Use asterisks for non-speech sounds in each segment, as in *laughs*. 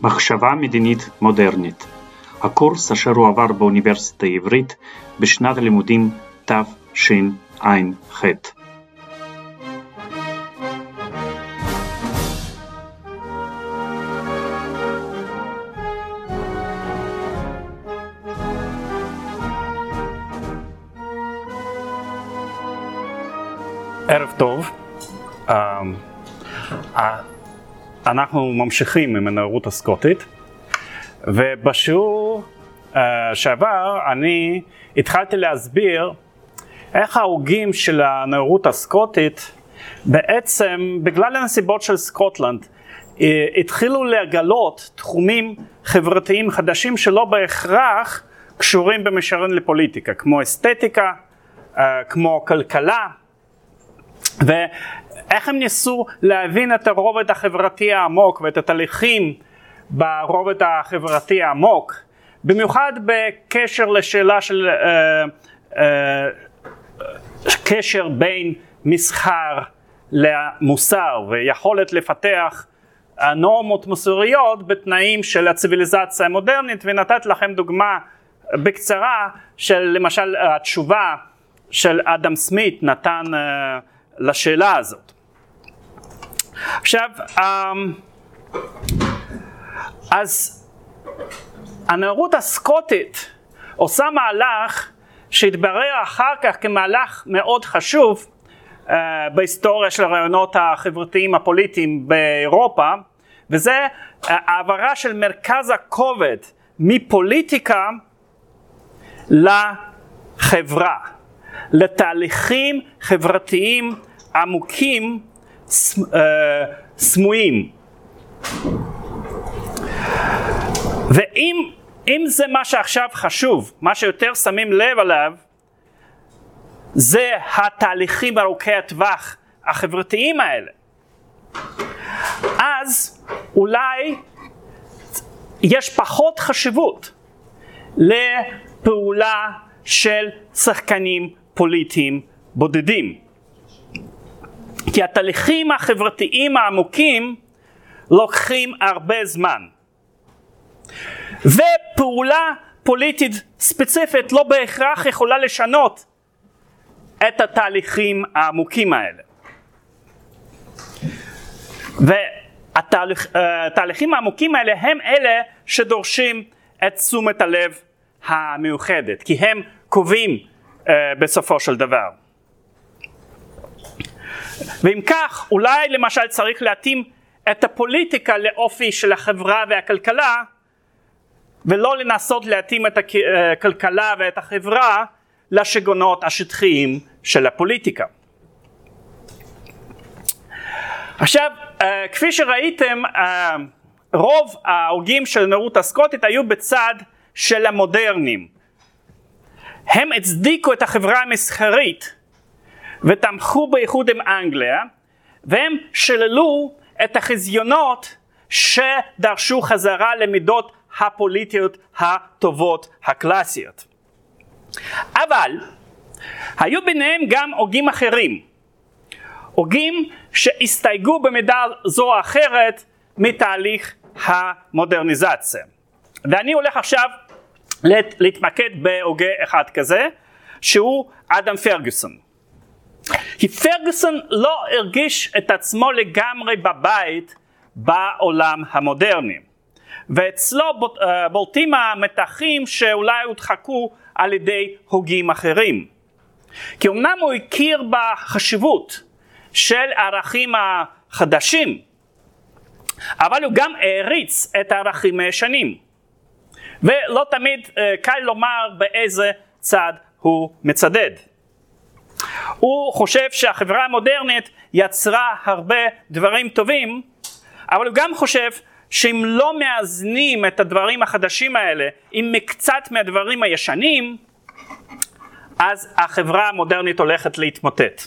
מחשבה מדינית מודרנית, הקורס אשר הועבר באוניברסיטה העברית בשנת הלימודים תשע"ח. ערב טוב. אנחנו ממשיכים עם הנאורות הסקוטית, ובשיעור uh, שעבר אני התחלתי להסביר איך ההוגים של הנאורות הסקוטית בעצם בגלל הנסיבות של סקוטלנד אה, התחילו לגלות תחומים חברתיים חדשים שלא בהכרח קשורים במישרין לפוליטיקה, כמו אסתטיקה, uh, כמו כלכלה, ואיך הם ניסו להבין את הרובד החברתי העמוק ואת התהליכים ברובד החברתי העמוק, במיוחד בקשר לשאלה של uh, uh, קשר בין מסחר למוסר ויכולת לפתח נורמות מוסריות בתנאים של הציוויליזציה המודרנית ונתת לכם דוגמה בקצרה של למשל התשובה של אדם סמית נתן uh, לשאלה הזאת. עכשיו, אמ, אז הנאורות הסקוטית עושה מהלך שהתברר אחר כך כמהלך מאוד חשוב uh, בהיסטוריה של הרעיונות החברתיים הפוליטיים באירופה, וזה העברה של מרכז הכובד מפוליטיקה לחברה, לתהליכים חברתיים עמוקים אה, סמויים. ואם אם זה מה שעכשיו חשוב, מה שיותר שמים לב עליו, זה התהליכים ארוכי הטווח החברתיים האלה. אז אולי יש פחות חשיבות לפעולה של שחקנים פוליטיים בודדים. כי התהליכים החברתיים העמוקים לוקחים הרבה זמן. ופעולה פוליטית ספציפית לא בהכרח יכולה לשנות את התהליכים העמוקים האלה. והתהליכים העמוקים האלה הם אלה שדורשים את תשומת הלב המיוחדת, כי הם קובעים uh, בסופו של דבר. ואם כך, אולי למשל צריך להתאים את הפוליטיקה לאופי של החברה והכלכלה, ולא לנסות להתאים את הכלכלה ואת החברה לשגונות השטחיים של הפוליטיקה. עכשיו, אה, כפי שראיתם, אה, רוב ההוגים של הנאורות הסקוטית היו בצד של המודרנים. הם הצדיקו את החברה המסחרית ותמכו באיחוד עם אנגליה, והם שללו את החזיונות שדרשו חזרה למידות הפוליטיות הטובות הקלאסיות. אבל היו ביניהם גם הוגים אחרים, הוגים שהסתייגו במידה זו או אחרת מתהליך המודרניזציה. ואני הולך עכשיו להתמקד בהוגה אחד כזה, שהוא אדם פרגוסון. כי פרגוסון לא הרגיש את עצמו לגמרי בבית בעולם המודרני. ואצלו אה, בולטים המתחים שאולי הודחקו על ידי הוגים אחרים. כי אמנם הוא הכיר בחשיבות של הערכים החדשים, אבל הוא גם העריץ את הערכים הישנים. ולא תמיד אה, קל לומר באיזה צד הוא מצדד. הוא חושב שהחברה המודרנית יצרה הרבה דברים טובים, אבל הוא גם חושב שאם לא מאזנים את הדברים החדשים האלה עם מקצת מהדברים הישנים, אז החברה המודרנית הולכת להתמוטט.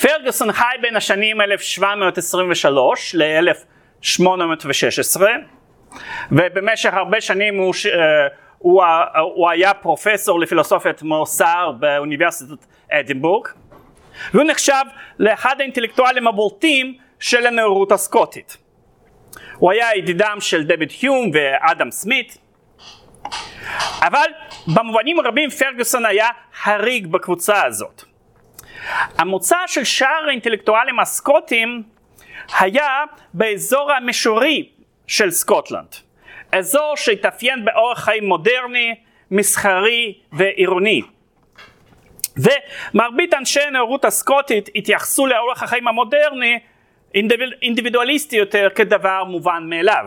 פרגוסון חי בין השנים 1723 ל-1816 ובמשך הרבה שנים הוא, אה, הוא, הוא היה פרופסור לפילוסופיית מוסר באוניברסיטת אדינבורג והוא נחשב לאחד האינטלקטואלים הבולטים של הנאורות הסקוטית. הוא היה ידידם של דויד היום ואדם סמית, אבל במובנים רבים פרגוסון היה הריג בקבוצה הזאת. המוצא של שאר האינטלקטואלים הסקוטים היה באזור המשורי של סקוטלנד, אזור שהתאפיין באורח חיים מודרני, מסחרי ועירוני. ומרבית אנשי הנאורות הסקוטית התייחסו לאורח החיים המודרני אינדיבידואליסטי יותר כדבר מובן מאליו.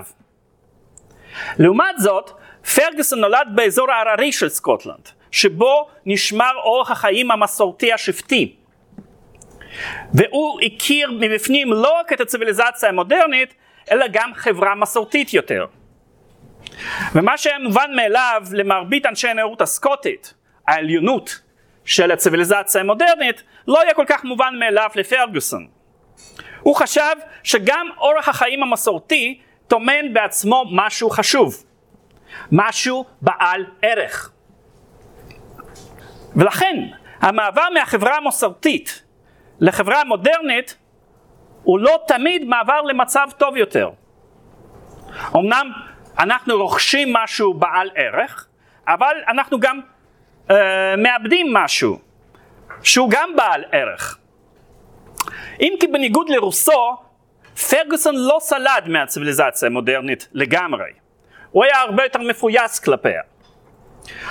לעומת זאת, פרגוסון נולד באזור ההררי של סקוטלנד, שבו נשמר אורח החיים המסורתי השבטי. והוא הכיר מבפנים לא רק את הציוויליזציה המודרנית, אלא גם חברה מסורתית יותר. ומה שהיה מובן מאליו למרבית אנשי הנאורות הסקוטית, העליונות של הציוויליזציה המודרנית, לא היה כל כך מובן מאליו לפרגוסון. הוא חשב שגם אורח החיים המסורתי טומן בעצמו משהו חשוב, משהו בעל ערך. ולכן המעבר מהחברה המסורתית לחברה המודרנית הוא לא תמיד מעבר למצב טוב יותר. אמנם אנחנו רוכשים משהו בעל ערך, אבל אנחנו גם uh, מאבדים משהו שהוא גם בעל ערך. אם כי בניגוד לרוסו, פרגוסון לא סלד מהציוויליזציה המודרנית לגמרי. הוא היה הרבה יותר מפויס כלפיה.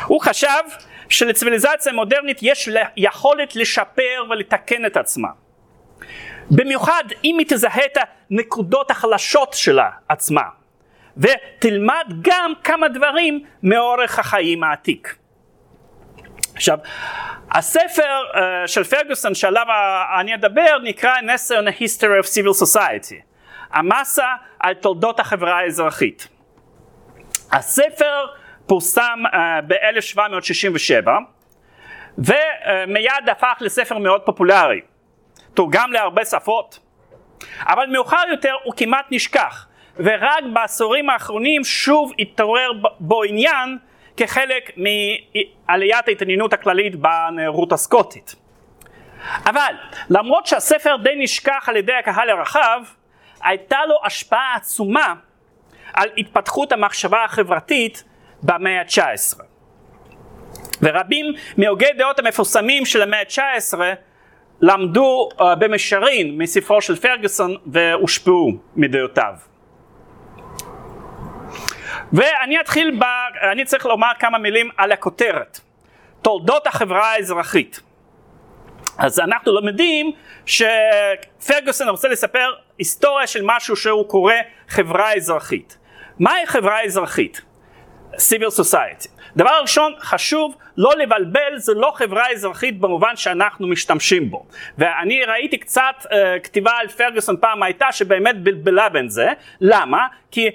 הוא חשב שלציוויליזציה מודרנית יש יכולת לשפר ולתקן את עצמה. במיוחד אם היא תזהה את הנקודות החלשות שלה עצמה, ותלמד גם כמה דברים מאורך החיים העתיק. עכשיו, הספר uh, של פרגוסון שעליו אני אדבר נקרא An on the History of Civil Society, המסה על תולדות החברה האזרחית. הספר פורסם uh, ב-1767 ומיד הפך לספר מאוד פופולרי, תורגם להרבה שפות, אבל מאוחר יותר הוא כמעט נשכח ורק בעשורים האחרונים שוב התעורר בו עניין כחלק מעליית ההתעניינות הכללית בנאורות הסקוטית. אבל למרות שהספר די נשכח על ידי הקהל הרחב, הייתה לו השפעה עצומה על התפתחות המחשבה החברתית במאה ה-19. ורבים מהוגי דעות המפורסמים של המאה ה-19 למדו uh, במישרין מספרו של פרגוסון והושפעו מדעותיו. ואני אתחיל, ב... אני צריך לומר כמה מילים על הכותרת, תולדות החברה האזרחית. אז אנחנו לומדים שפרגוסון רוצה לספר היסטוריה של משהו שהוא קורא חברה אזרחית. מהי חברה אזרחית? civil society. דבר ראשון חשוב לא לבלבל זה לא חברה אזרחית במובן שאנחנו משתמשים בו ואני ראיתי קצת uh, כתיבה על פרגוסון פעם הייתה שבאמת בלבלה בין זה למה? כי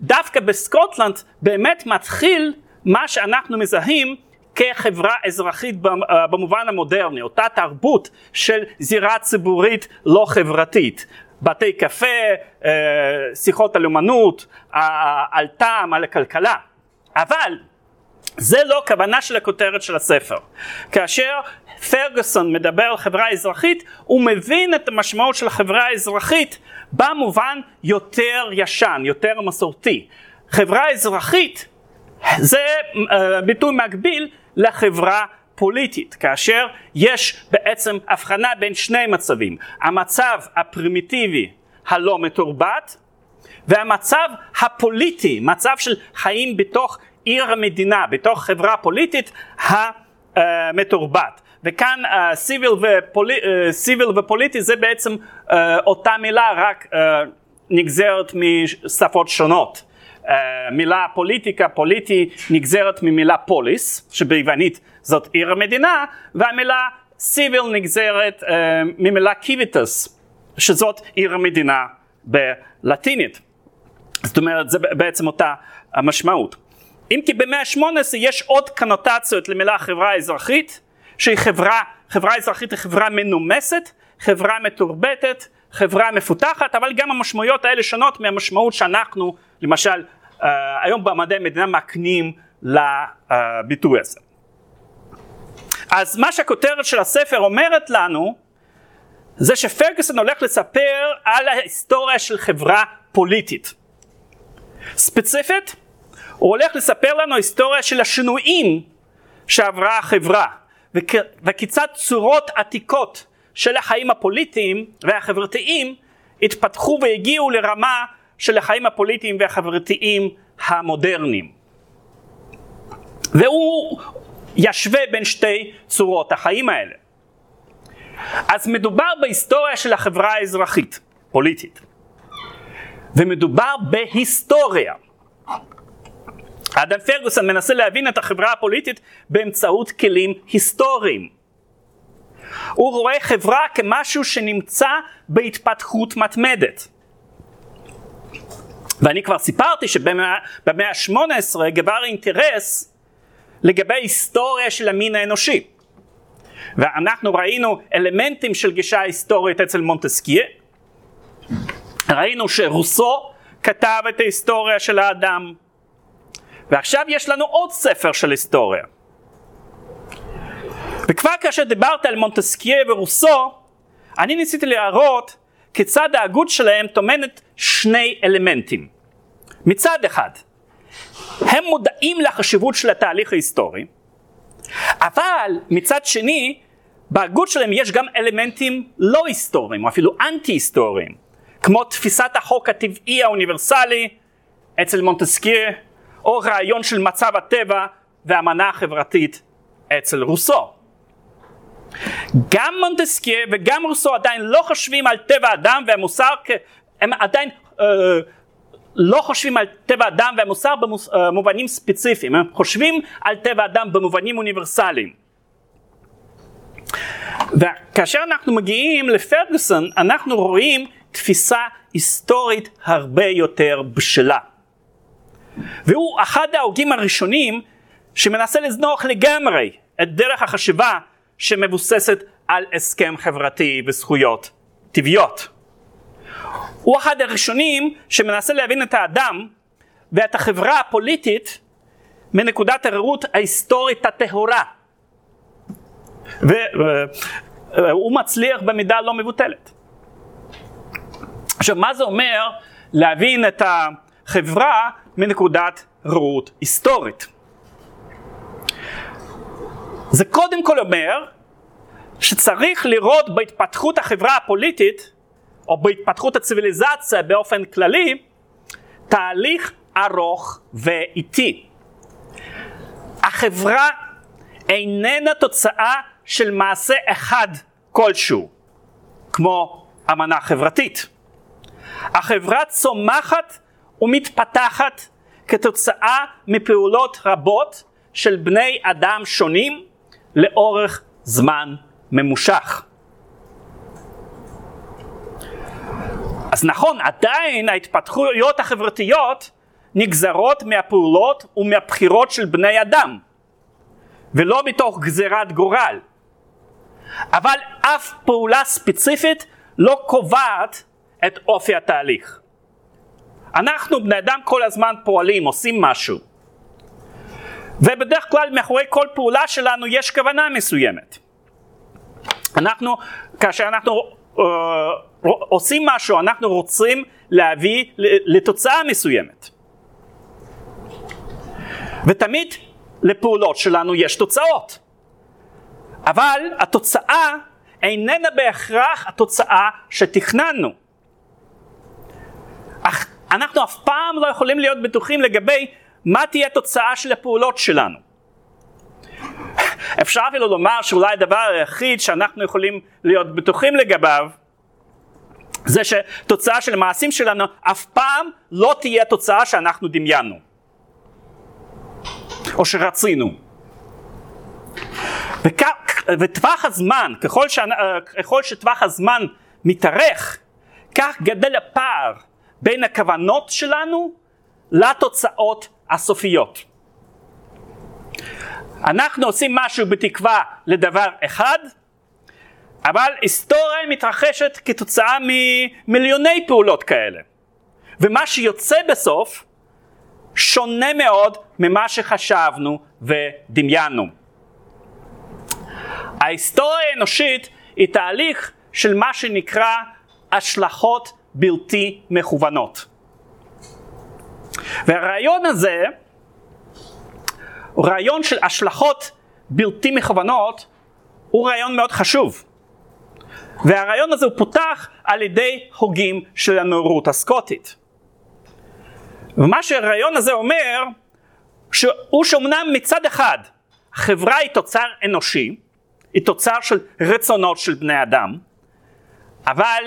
דווקא בסקוטלנד באמת מתחיל מה שאנחנו מזהים כחברה אזרחית אה, במובן המודרני, אותה תרבות של זירה ציבורית לא חברתית. בתי קפה, אה, שיחות על אומנות, על טעם, על הכלכלה. אבל זה לא כוונה של הכותרת של הספר. כאשר פרגוסון מדבר על חברה אזרחית, הוא מבין את המשמעות של החברה האזרחית במובן יותר ישן, יותר מסורתי. חברה אזרחית זה uh, ביטוי מקביל לחברה פוליטית, כאשר יש בעצם הבחנה בין שני מצבים, המצב הפרימיטיבי הלא מתורבת והמצב הפוליטי, מצב של חיים בתוך עיר המדינה, בתוך חברה פוליטית המתורבת. וכאן סיביל uh, ופולי, uh, ופוליטי זה בעצם uh, אותה מילה רק uh, נגזרת משפות שונות. Uh, מילה פוליטיקה, פוליטי, נגזרת ממילה פוליס, שביוונית זאת עיר המדינה, והמילה סיביל נגזרת uh, ממילה קיביטוס, שזאת עיר המדינה בלטינית. זאת אומרת, זה בעצם אותה המשמעות. אם כי במאה ה-18 יש עוד קנוטציות למילה חברה אזרחית, שהיא חברה, חברה אזרחית היא חברה מנומסת, חברה מתורבתת, חברה מפותחת, אבל גם המשמעויות האלה שונות מהמשמעות שאנחנו, למשל, uh, היום במדעי המדינה מקנים לביטוי הזה. אז מה שהכותרת של הספר אומרת לנו, זה שפרגוסון הולך לספר על ההיסטוריה של חברה פוליטית. ספציפית, הוא הולך לספר לנו היסטוריה של השינויים שעברה החברה, וכיצד צורות עתיקות של החיים הפוליטיים והחברתיים התפתחו והגיעו לרמה של החיים הפוליטיים והחברתיים המודרניים. והוא ישווה בין שתי צורות החיים האלה. אז מדובר בהיסטוריה של החברה האזרחית, פוליטית, ומדובר בהיסטוריה. אדם פרגוסון מנסה להבין את החברה הפוליטית באמצעות כלים היסטוריים. הוא רואה חברה כמשהו שנמצא בהתפתחות מתמדת. ואני כבר סיפרתי שבמאה ה-18 גבר אינטרס לגבי היסטוריה של המין האנושי. ואנחנו ראינו אלמנטים של גישה היסטורית אצל מונטסקיה. ראינו שרוסו כתב את ההיסטוריה של האדם. ועכשיו יש לנו עוד ספר של היסטוריה. וכבר כאשר דיברת על מונטסקיה ורוסו, אני ניסיתי להראות כיצד ההגות שלהם טומנת שני אלמנטים. מצד אחד, הם מודעים לחשיבות של התהליך ההיסטורי, אבל מצד שני, בהגות שלהם יש גם אלמנטים לא היסטוריים, או אפילו אנטי היסטוריים, כמו תפיסת החוק הטבעי האוניברסלי אצל מונטסקיה, או רעיון של מצב הטבע והאמנה החברתית אצל רוסו. גם מונטסקיה וגם רוסו עדיין לא חושבים על טבע האדם והמוסר, הם עדיין אה, לא חושבים על טבע האדם והמוסר במובנים ספציפיים, הם חושבים על טבע האדם במובנים אוניברסליים. וכאשר אנחנו מגיעים לפרגוסון, אנחנו רואים תפיסה היסטורית הרבה יותר בשלה. והוא אחד ההוגים הראשונים שמנסה לזנוח לגמרי את דרך החשיבה שמבוססת על הסכם חברתי וזכויות טבעיות. הוא אחד הראשונים שמנסה להבין את האדם ואת החברה הפוליטית מנקודת הראות ההיסטורית הטהורה. והוא מצליח במידה לא מבוטלת. עכשיו מה זה אומר להבין את החברה מנקודת ראות היסטורית? זה קודם כל אומר שצריך לראות בהתפתחות החברה הפוליטית או בהתפתחות הציוויליזציה באופן כללי תהליך ארוך ואיטי. החברה איננה תוצאה של מעשה אחד כלשהו, כמו אמנה חברתית. החברה צומחת ומתפתחת כתוצאה מפעולות רבות של בני אדם שונים לאורך זמן ממושך. אז נכון, עדיין ההתפתחויות החברתיות נגזרות מהפעולות ומהבחירות של בני אדם, ולא מתוך גזירת גורל. אבל אף פעולה ספציפית לא קובעת את אופי התהליך. אנחנו בני אדם כל הזמן פועלים, עושים משהו. ובדרך כלל מאחורי כל פעולה שלנו יש כוונה מסוימת. אנחנו, כאשר אנחנו uh, עושים משהו, אנחנו רוצים להביא לתוצאה מסוימת. ותמיד לפעולות שלנו יש תוצאות. אבל התוצאה איננה בהכרח התוצאה שתכננו. אנחנו אף פעם לא יכולים להיות בטוחים לגבי מה תהיה התוצאה של הפעולות שלנו. אפשר אפילו לומר שאולי הדבר היחיד שאנחנו יכולים להיות בטוחים לגביו זה שתוצאה של המעשים שלנו אף פעם לא תהיה תוצאה שאנחנו דמיינו או שרצינו. וטווח הזמן, ככל, ש... ככל שטווח הזמן מתארך, כך גדל הפער בין הכוונות שלנו לתוצאות הסופיות. אנחנו עושים משהו בתקווה לדבר אחד, אבל היסטוריה מתרחשת כתוצאה ממיליוני פעולות כאלה. ומה שיוצא בסוף שונה מאוד ממה שחשבנו ודמיינו. ההיסטוריה האנושית היא תהליך של מה שנקרא השלכות בלתי מכוונות. והרעיון הזה רעיון של השלכות בלתי מכוונות, הוא רעיון מאוד חשוב. והרעיון הזה הוא פותח על ידי הוגים של הנאורות הסקוטית. ומה שהרעיון הזה אומר, הוא שאומנם מצד אחד החברה היא תוצר אנושי, היא תוצר של רצונות של בני אדם, אבל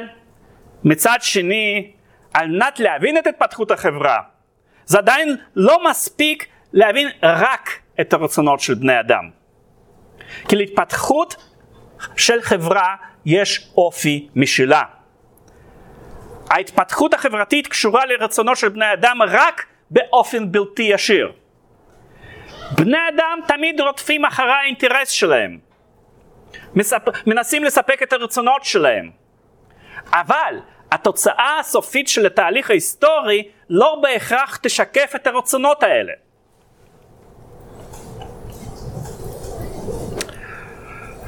מצד שני, על מנת להבין את התפתחות החברה, זה עדיין לא מספיק להבין רק את הרצונות של בני אדם. כי להתפתחות של חברה יש אופי משלה. ההתפתחות החברתית קשורה לרצונו של בני אדם רק באופן בלתי ישיר. בני אדם תמיד רודפים אחרי האינטרס שלהם, מספ... מנסים לספק את הרצונות שלהם, אבל התוצאה הסופית של התהליך ההיסטורי לא בהכרח תשקף את הרצונות האלה.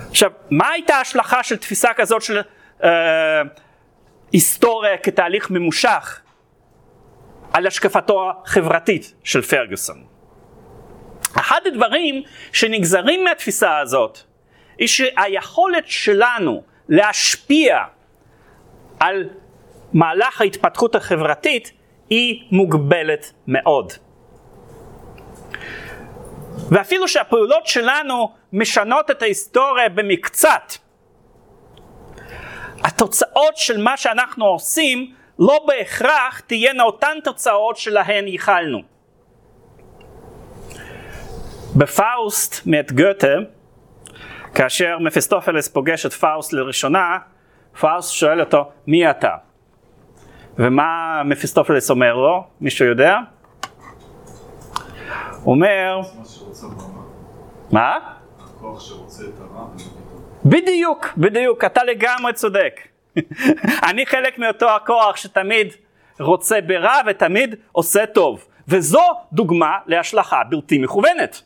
עכשיו, מה הייתה ההשלכה של תפיסה כזאת של אה, היסטוריה כתהליך ממושך על השקפתו החברתית של פרגוסון? אחד הדברים שנגזרים מהתפיסה הזאת, היא שהיכולת שלנו להשפיע על מהלך ההתפתחות החברתית היא מוגבלת מאוד. ואפילו שהפעולות שלנו משנות את ההיסטוריה במקצת, התוצאות של מה שאנחנו עושים לא בהכרח תהיינה אותן תוצאות שלהן ייחלנו. בפאוסט מאת גוטה, כאשר מפיסטופלס פוגש את פאוסט לראשונה, פאוסט שואל אותו, מי אתה? ומה מפיסטופלס אומר לו? מישהו יודע? הוא אומר... מה? הכוח שרוצה את הרע. בדיוק, בדיוק, אתה לגמרי צודק. *laughs* אני חלק מאותו הכוח שתמיד רוצה ברע ותמיד עושה טוב. וזו דוגמה להשלכה בלתי מכוונת.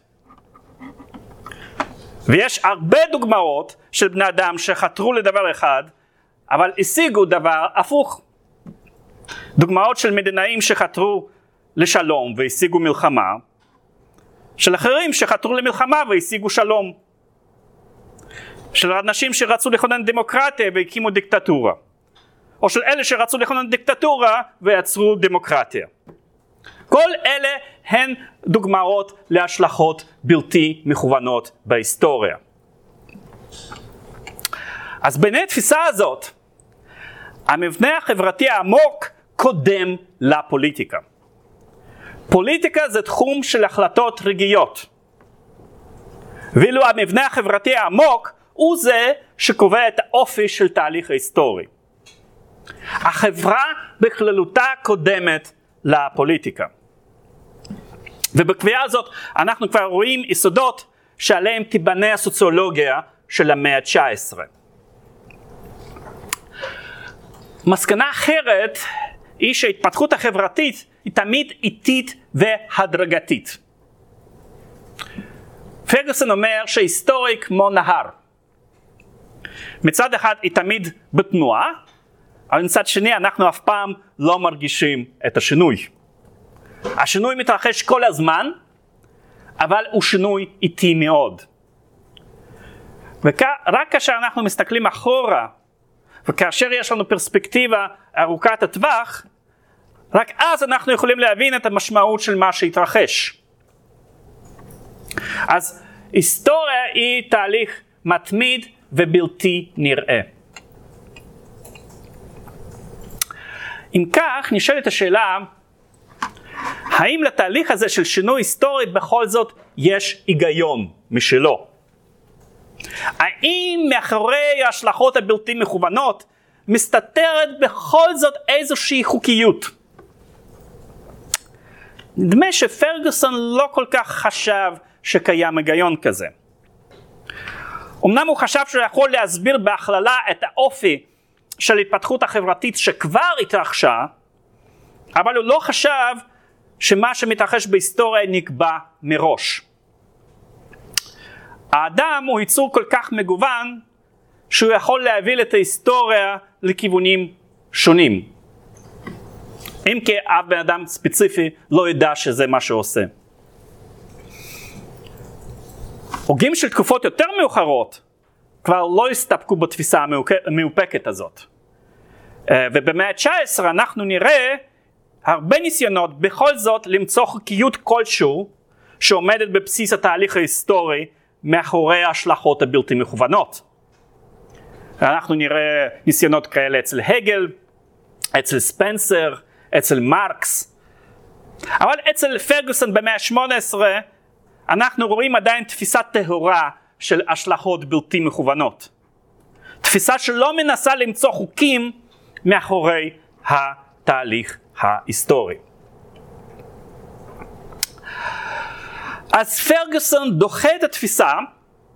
ויש הרבה דוגמאות של בני אדם שחתרו לדבר אחד, אבל השיגו דבר הפוך. דוגמאות של מדינאים שחתרו לשלום והשיגו מלחמה, של אחרים שחתרו למלחמה והשיגו שלום. של אנשים שרצו לכונן דמוקרטיה והקימו דיקטטורה. או של אלה שרצו לכונן דיקטטורה ויצרו דמוקרטיה. כל אלה הן דוגמאות להשלכות בלתי מכוונות בהיסטוריה. אז בעיני התפיסה הזאת, המבנה החברתי העמוק קודם לפוליטיקה. פוליטיקה זה תחום של החלטות רגעיות. ואילו המבנה החברתי העמוק הוא זה שקובע את האופי של תהליך ההיסטורי. החברה בכללותה קודמת לפוליטיקה. ובקביעה הזאת אנחנו כבר רואים יסודות שעליהם תיבנה הסוציולוגיה של המאה ה-19. מסקנה אחרת היא שההתפתחות החברתית היא תמיד איטית והדרגתית. פרגוסון אומר שהיסטוריה היא כמו נהר. מצד אחד היא תמיד בתנועה, אבל מצד שני אנחנו אף פעם לא מרגישים את השינוי. השינוי מתרחש כל הזמן, אבל הוא שינוי איטי מאוד. ורק כאשר אנחנו מסתכלים אחורה, וכאשר יש לנו פרספקטיבה ארוכת הטווח, רק אז אנחנו יכולים להבין את המשמעות של מה שהתרחש. אז היסטוריה היא תהליך מתמיד ובלתי נראה. אם כך, נשאלת השאלה, האם לתהליך הזה של שינוי היסטורי בכל זאת יש היגיון משלו? האם מאחורי ההשלכות הבלתי מכוונות מסתתרת בכל זאת איזושהי חוקיות? נדמה שפרגוסון לא כל כך חשב שקיים היגיון כזה. אמנם הוא חשב שהוא יכול להסביר בהכללה את האופי של התפתחות החברתית שכבר התרחשה, אבל הוא לא חשב שמה שמתרחש בהיסטוריה נקבע מראש. האדם הוא יצור כל כך מגוון שהוא יכול להוביל את ההיסטוריה לכיוונים שונים. אם כי אף בן אדם ספציפי לא ידע שזה מה שהוא עושה. הוגים של תקופות יותר מאוחרות כבר לא הסתפקו בתפיסה המאופקת הזאת. אה, ובמאה ה-19 אנחנו נראה הרבה ניסיונות בכל זאת למצוא חוקיות כלשהו שעומדת בבסיס התהליך ההיסטורי מאחורי ההשלכות הבלתי מכוונות. אנחנו נראה ניסיונות כאלה אצל הגל, אצל ספנסר, אצל מרקס, אבל אצל פרגוסון במאה ה-18 אנחנו רואים עדיין תפיסה טהורה של השלכות בלתי מכוונות. תפיסה שלא מנסה למצוא חוקים מאחורי התהליך ההיסטורי. אז פרגוסון דוחה את התפיסה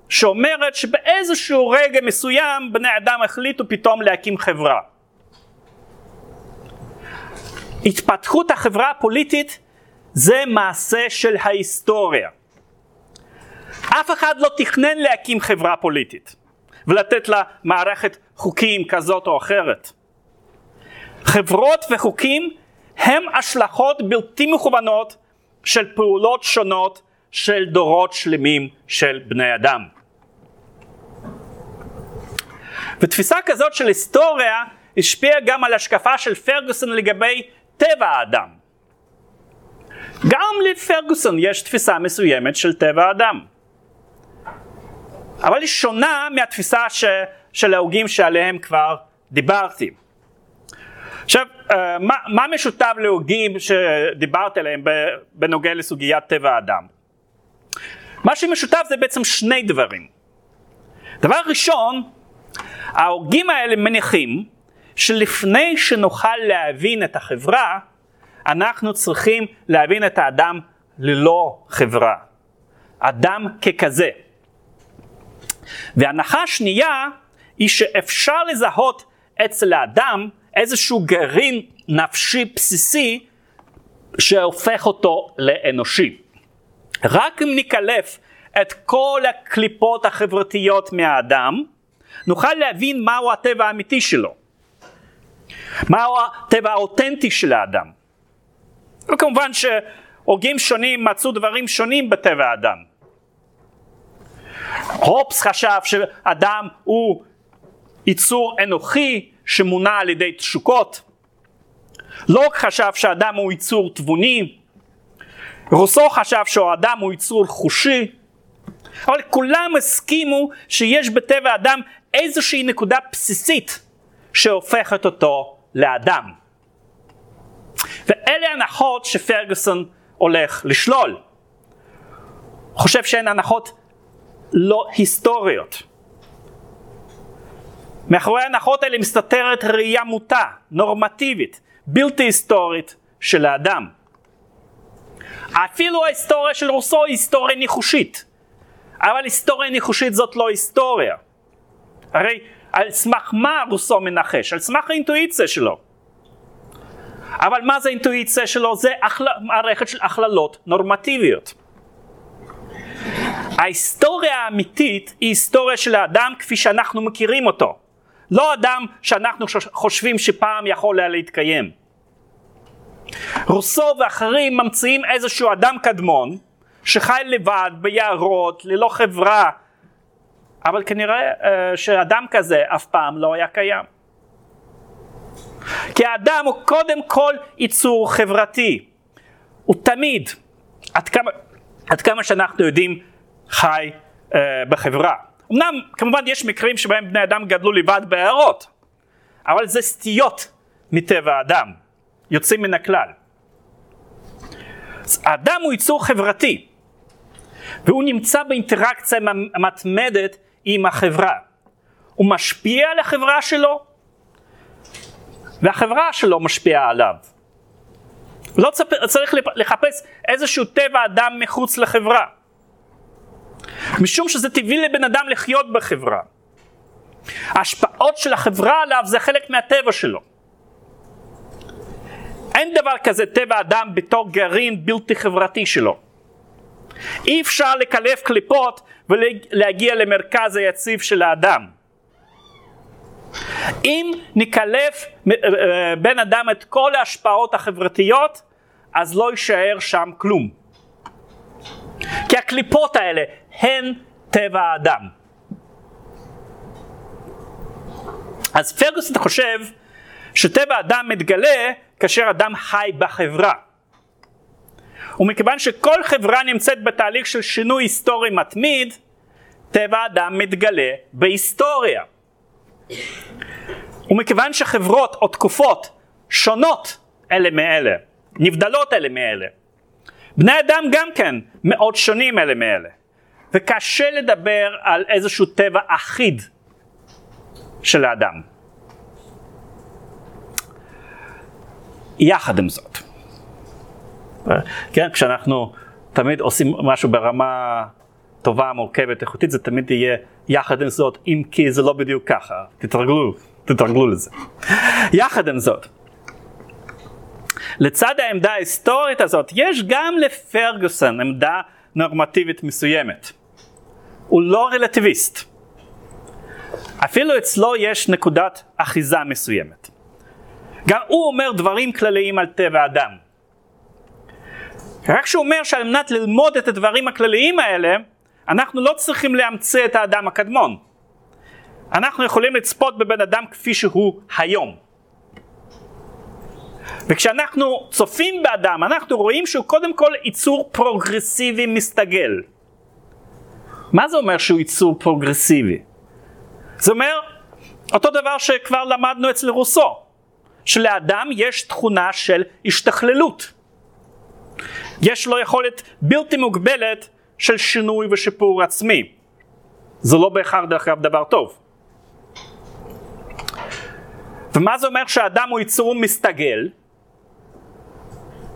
שאומרת שבאיזשהו רגע מסוים בני אדם החליטו פתאום להקים חברה. התפתחות החברה הפוליטית זה מעשה של ההיסטוריה. אף אחד לא תכנן להקים חברה פוליטית ולתת לה מערכת חוקים כזאת או אחרת. חברות וחוקים הם השלכות בלתי מכוונות של פעולות שונות של דורות שלמים של בני אדם. ותפיסה כזאת של היסטוריה השפיעה גם על השקפה של פרגוסון לגבי טבע האדם. גם לפרגוסון יש תפיסה מסוימת של טבע האדם. אבל היא שונה מהתפיסה ש, של ההוגים שעליהם כבר דיברתי. עכשיו, אה, מה, מה משותף להוגים שדיברתי עליהם בנוגע לסוגיית טבע האדם? מה שמשותף זה בעצם שני דברים. דבר ראשון, ההוגים האלה מניחים שלפני שנוכל להבין את החברה, אנחנו צריכים להבין את האדם ללא חברה. אדם ככזה. והנחה השנייה היא שאפשר לזהות אצל האדם איזשהו גרעין נפשי בסיסי שהופך אותו לאנושי. רק אם נקלף את כל הקליפות החברתיות מהאדם, נוכל להבין מהו הטבע האמיתי שלו. מהו הטבע האותנטי של האדם. וכמובן שהוגים שונים מצאו דברים שונים בטבע האדם. הופס חשב שאדם הוא יצור אנוכי שמונע על ידי תשוקות. לוק חשב שאדם הוא יצור תבוני. רוסו חשב שהאדם הוא יצור חושי. אבל כולם הסכימו שיש בטבע האדם איזושהי נקודה בסיסית שהופכת אותו לאדם. ואלה הנחות שפרגוסון הולך לשלול. חושב שהן הנחות לא היסטוריות. מאחורי ההנחות האלה מסתתרת ראייה מוטה, נורמטיבית, בלתי היסטורית של האדם. אפילו ההיסטוריה של רוסו היא היסטוריה ניחושית, אבל היסטוריה ניחושית זאת לא היסטוריה. הרי על סמך מה רוסו מנחש? על סמך האינטואיציה שלו. אבל מה זה האינטואיציה שלו? זה מערכת של הכללות נורמטיביות. ההיסטוריה האמיתית היא היסטוריה של האדם כפי שאנחנו מכירים אותו. לא אדם שאנחנו חושבים שפעם יכול היה להתקיים. רוסו ואחרים ממציאים איזשהו אדם קדמון שחי לבד ביערות ללא חברה אבל כנראה uh, שאדם כזה אף פעם לא היה קיים. כי האדם הוא קודם כל יצור חברתי. הוא תמיד, עד כמה, עד כמה שאנחנו יודעים, חי uh, בחברה. אמנם כמובן יש מקרים שבהם בני אדם גדלו לבד בעיירות, אבל זה סטיות מטבע האדם, יוצאים מן הכלל. האדם הוא יצור חברתי, והוא נמצא באינטראקציה מתמדת עם החברה. הוא משפיע על החברה שלו, והחברה שלו משפיעה עליו. לא צריך לחפש איזשהו טבע אדם מחוץ לחברה. משום שזה טבעי לבן אדם לחיות בחברה. ההשפעות של החברה עליו זה חלק מהטבע שלו. אין דבר כזה טבע אדם בתור גרעין בלתי חברתי שלו. אי אפשר לקלף קליפות ולהגיע למרכז היציב של האדם. אם נקלף אה, בן אדם את כל ההשפעות החברתיות, אז לא יישאר שם כלום. כי הקליפות האלה הן טבע האדם. אז פרגוסון חושב שטבע האדם מתגלה כאשר אדם חי בחברה. ומכיוון שכל חברה נמצאת בתהליך של שינוי היסטורי מתמיד, טבע האדם מתגלה בהיסטוריה. ומכיוון שחברות או תקופות שונות אלה מאלה, נבדלות אלה מאלה, בני אדם גם כן מאוד שונים אלה מאלה, וקשה לדבר על איזשהו טבע אחיד של האדם. יחד עם זאת, כן, כשאנחנו תמיד עושים משהו ברמה טובה, מורכבת, איכותית, זה תמיד יהיה יחד עם זאת, אם כי זה לא בדיוק ככה, תתרגלו, תתרגלו לזה. יחד עם זאת, לצד העמדה ההיסטורית הזאת, יש גם לפרגוסון עמדה נורמטיבית מסוימת. הוא לא רלטיביסט. אפילו אצלו יש נקודת אחיזה מסוימת. גם הוא אומר דברים כלליים על טבע האדם. רק שהוא אומר שעל מנת ללמוד את הדברים הכלליים האלה, אנחנו לא צריכים להמציא את האדם הקדמון. אנחנו יכולים לצפות בבן אדם כפי שהוא היום. וכשאנחנו צופים באדם, אנחנו רואים שהוא קודם כל יצור פרוגרסיבי מסתגל. מה זה אומר שהוא יצור פרוגרסיבי? זה אומר אותו דבר שכבר למדנו אצל רוסו, שלאדם יש תכונה של השתכללות. יש לו יכולת בלתי מוגבלת של שינוי ושיפור עצמי. זה לא בהכרח דרך אגב דבר טוב. ומה זה אומר שהאדם הוא יצור מסתגל?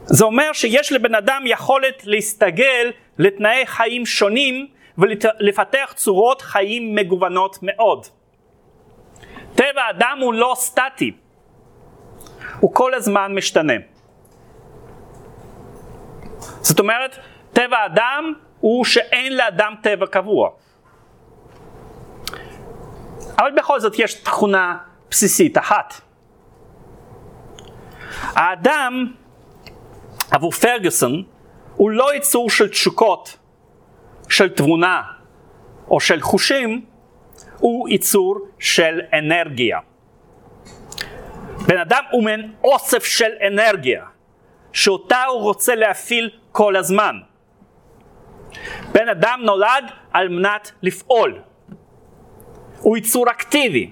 זה אומר שיש לבן אדם יכולת להסתגל לתנאי חיים שונים ולפתח צורות חיים מגוונות מאוד. טבע האדם הוא לא סטטי, הוא כל הזמן משתנה. זאת אומרת, טבע האדם הוא שאין לאדם טבע קבוע. אבל בכל זאת יש תכונה בסיסית אחת. האדם, עבור פרגוסון, הוא לא יצור של תשוקות, של תבונה או של חושים, הוא יצור של אנרגיה. בן אדם הוא מעין אוסף של אנרגיה, שאותה הוא רוצה להפעיל כל הזמן. בן אדם נולד על מנת לפעול. הוא יצור אקטיבי.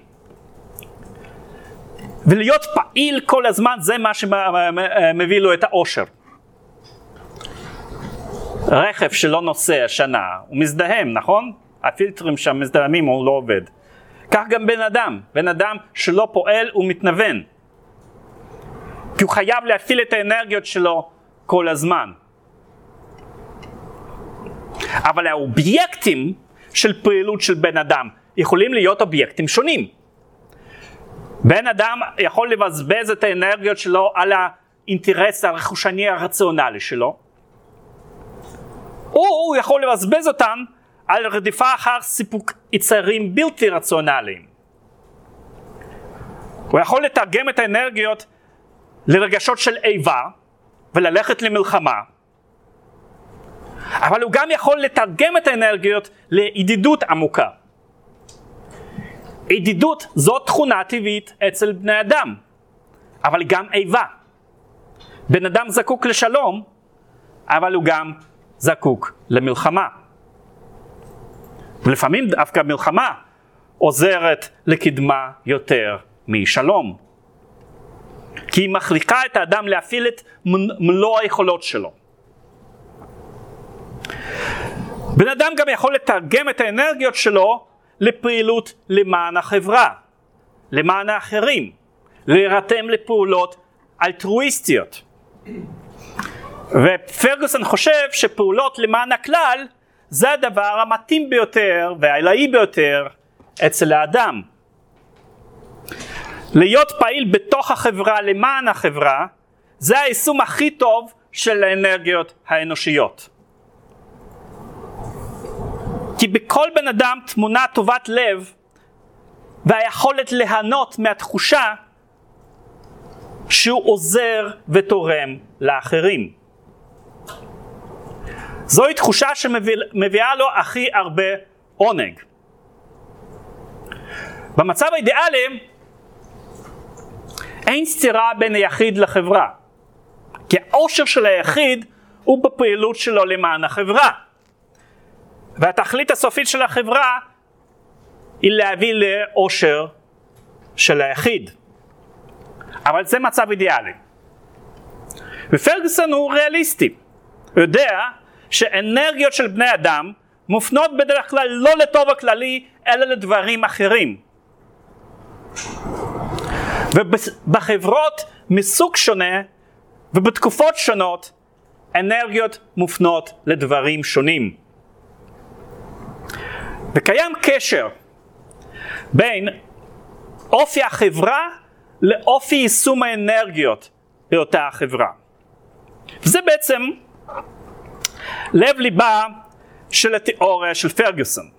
ולהיות פעיל כל הזמן זה מה שמביא לו את האושר. רכב שלא נוסע שנה, הוא מזדהם, נכון? הפילטרים שם מזדהמים, הוא לא עובד. כך גם בן אדם, בן אדם שלא פועל הוא מתנוון. כי הוא חייב להפעיל את האנרגיות שלו כל הזמן. אבל האובייקטים של פעילות של בן אדם יכולים להיות אובייקטים שונים. בן אדם יכול לבזבז את האנרגיות שלו על האינטרס הרכושני הרציונלי שלו, או הוא יכול לבזבז אותן על רדיפה אחר סיפוק יצרים בלתי רציונליים. הוא יכול לתרגם את האנרגיות לרגשות של איבה וללכת למלחמה, אבל הוא גם יכול לתרגם את האנרגיות לידידות עמוקה. ידידות זו תכונה טבעית אצל בני אדם, אבל גם איבה. בן אדם זקוק לשלום, אבל הוא גם זקוק למלחמה. ולפעמים דווקא מלחמה עוזרת לקדמה יותר משלום. כי היא מכריחה את האדם להפעיל את מלוא היכולות שלו. בן אדם גם יכול לתרגם את האנרגיות שלו לפעילות למען החברה, למען האחרים, להירתם לפעולות אלטרואיסטיות. ופרגוסון חושב שפעולות למען הכלל זה הדבר המתאים ביותר והעילאי ביותר אצל האדם. להיות פעיל בתוך החברה למען החברה זה היישום הכי טוב של האנרגיות האנושיות. כי בכל בן אדם תמונה טובת לב והיכולת ליהנות מהתחושה שהוא עוזר ותורם לאחרים. זוהי תחושה שמביאה לו הכי הרבה עונג. במצב האידיאלי אין סתירה בין היחיד לחברה, כי העושר של היחיד הוא בפעילות שלו למען החברה. והתכלית הסופית של החברה היא להביא לאושר של היחיד. אבל זה מצב אידיאלי. ופרגוסון הוא ריאליסטי. הוא יודע שאנרגיות של בני אדם מופנות בדרך כלל לא לטוב הכללי, אלא לדברים אחרים. ובחברות מסוג שונה ובתקופות שונות אנרגיות מופנות לדברים שונים. וקיים קשר בין אופי החברה לאופי יישום האנרגיות באותה החברה. וזה בעצם לב ליבה של התיאוריה של פרגוסון.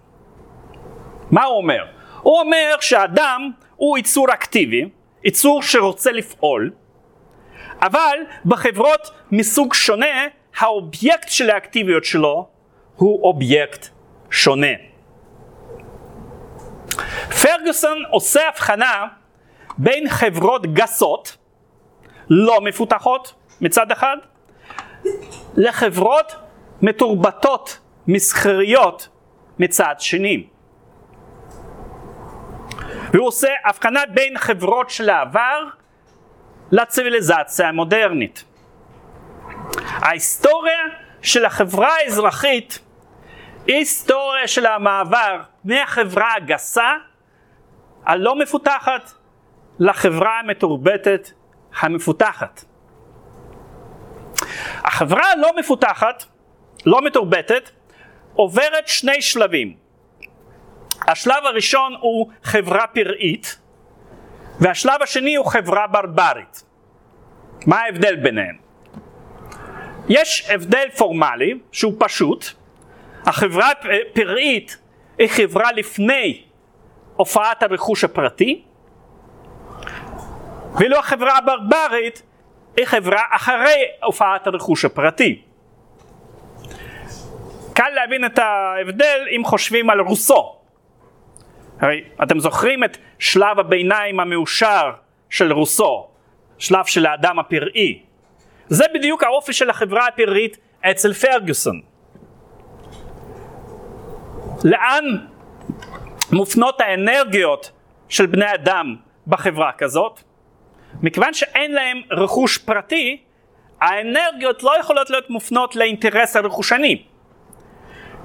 מה הוא אומר? הוא אומר שהאדם הוא יצור אקטיבי, יצור שרוצה לפעול, אבל בחברות מסוג שונה, האובייקט של האקטיביות שלו הוא אובייקט שונה. פרגוסון עושה הבחנה בין חברות גסות, לא מפותחות מצד אחד, לחברות מתורבתות, מסחריות מצד שני. והוא עושה הבחנה בין חברות של העבר לציוויליזציה המודרנית. ההיסטוריה של החברה האזרחית היא היסטוריה של המעבר מהחברה הגסה, הלא מפותחת, לחברה המתורבתת המפותחת. החברה הלא מפותחת, לא מתורבתת, עוברת שני שלבים. השלב הראשון הוא חברה פראית, והשלב השני הוא חברה ברברית. מה ההבדל ביניהם? יש הבדל פורמלי שהוא פשוט, החברה הפראית היא חברה לפני הופעת הרכוש הפרטי, ואילו החברה הברברית היא חברה אחרי הופעת הרכוש הפרטי. קל להבין את ההבדל אם חושבים על רוסו. הרי אתם זוכרים את שלב הביניים המאושר של רוסו, שלב של האדם הפראי. זה בדיוק האופי של החברה הפראית אצל פרגוסון. לאן מופנות האנרגיות של בני אדם בחברה כזאת? מכיוון שאין להם רכוש פרטי, האנרגיות לא יכולות להיות מופנות לאינטרס הרכושני.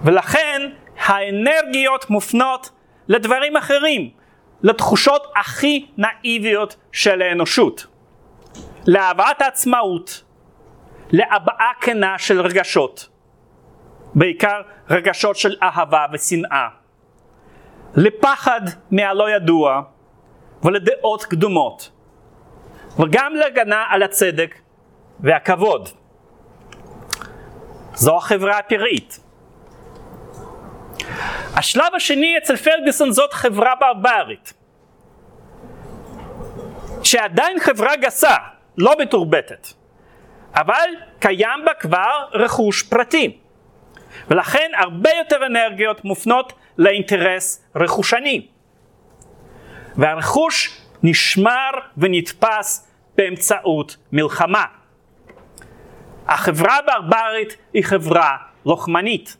ולכן האנרגיות מופנות לדברים אחרים, לתחושות הכי נאיביות של האנושות. לאהבת העצמאות, להבעה כנה של רגשות, בעיקר רגשות של אהבה ושנאה, לפחד מהלא ידוע ולדעות קדומות, וגם להגנה על הצדק והכבוד. זו החברה הפראית. השלב השני אצל פרגוסון זאת חברה ברברית. שעדיין חברה גסה, לא מתורבתת, אבל קיים בה כבר רכוש פרטי. ולכן הרבה יותר אנרגיות מופנות לאינטרס רכושני. והרכוש נשמר ונתפס באמצעות מלחמה. החברה הברברית היא חברה לוחמנית.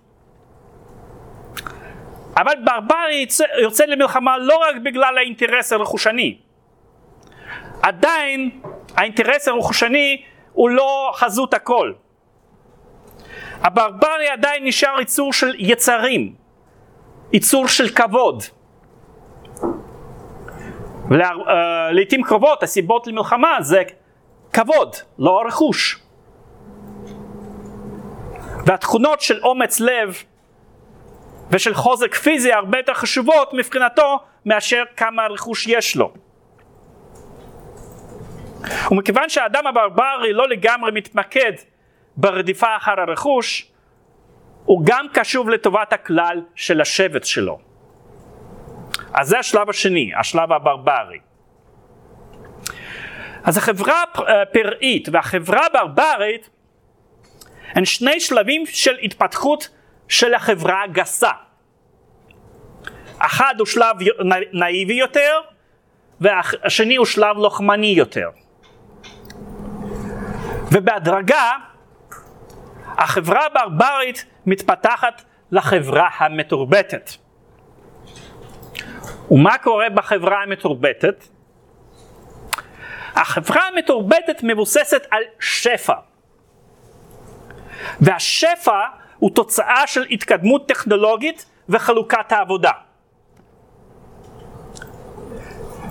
אבל ברברי יוצא, יוצא למלחמה לא רק בגלל האינטרס הרכושני. עדיין האינטרס הרכושני הוא לא חזות הכל. הברברי עדיין נשאר ייצור של יצרים, ייצור של כבוד. ולעיתים אה, קרובות הסיבות למלחמה זה כבוד, לא רכוש. והתכונות של אומץ לב ושל חוזק פיזי הרבה יותר חשובות מבחינתו מאשר כמה רכוש יש לו. ומכיוון שהאדם הברברי לא לגמרי מתמקד ברדיפה אחר הרכוש, הוא גם קשוב לטובת הכלל של השבט שלו. אז זה השלב השני, השלב הברברי. אז החברה הפראית והחברה הברברית הן שני שלבים של התפתחות של החברה הגסה. אחד הוא שלב נאיבי יותר, והשני הוא שלב לוחמני יותר. ובהדרגה החברה הברברית מתפתחת לחברה המתורבתת. ומה קורה בחברה המתורבתת? החברה המתורבתת מבוססת על שפע. והשפע הוא תוצאה של התקדמות טכנולוגית וחלוקת העבודה.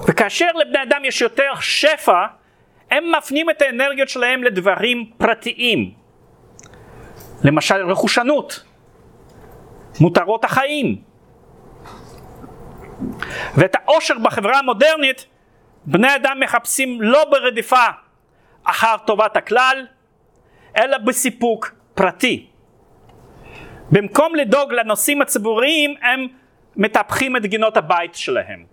וכאשר לבני אדם יש יותר שפע, הם מפנים את האנרגיות שלהם לדברים פרטיים. למשל רכושנות, מותרות החיים. ואת העושר בחברה המודרנית בני אדם מחפשים לא ברדיפה אחר טובת הכלל, אלא בסיפוק פרטי. במקום לדאוג לנושאים הציבוריים הם מטפחים את גינות הבית שלהם.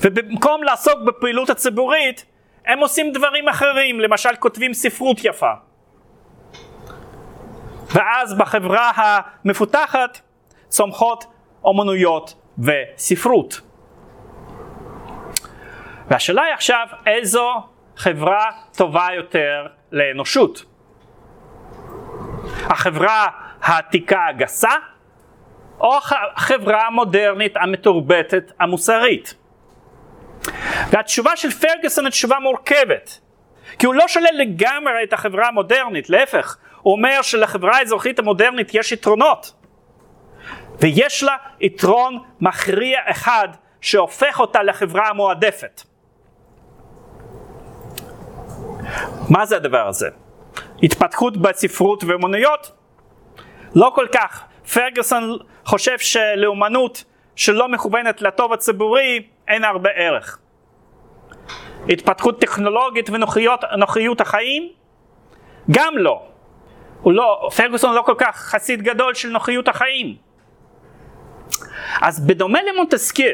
ובמקום לעסוק בפעילות הציבורית הם עושים דברים אחרים, למשל כותבים ספרות יפה. ואז בחברה המפותחת צומחות אומנויות וספרות. והשאלה היא עכשיו איזו חברה טובה יותר לאנושות. החברה העתיקה הגסה או החברה המודרנית המתורבתת המוסרית. והתשובה של פרגוסון היא תשובה מורכבת. כי הוא לא שולל לגמרי את החברה המודרנית, להפך, הוא אומר שלחברה האזרחית המודרנית יש יתרונות. ויש לה יתרון מכריע אחד שהופך אותה לחברה המועדפת. מה זה הדבר הזה? התפתחות בספרות ואומנויות? לא כל כך. פרגוסון חושב שלאומנות שלא מכוונת לטוב הציבורי אין הרבה ערך. התפתחות טכנולוגית ונוחיות החיים? גם לא. הוא לא, פרגוסון לא כל כך חסיד גדול של נוחיות החיים. אז בדומה למונטסקיר,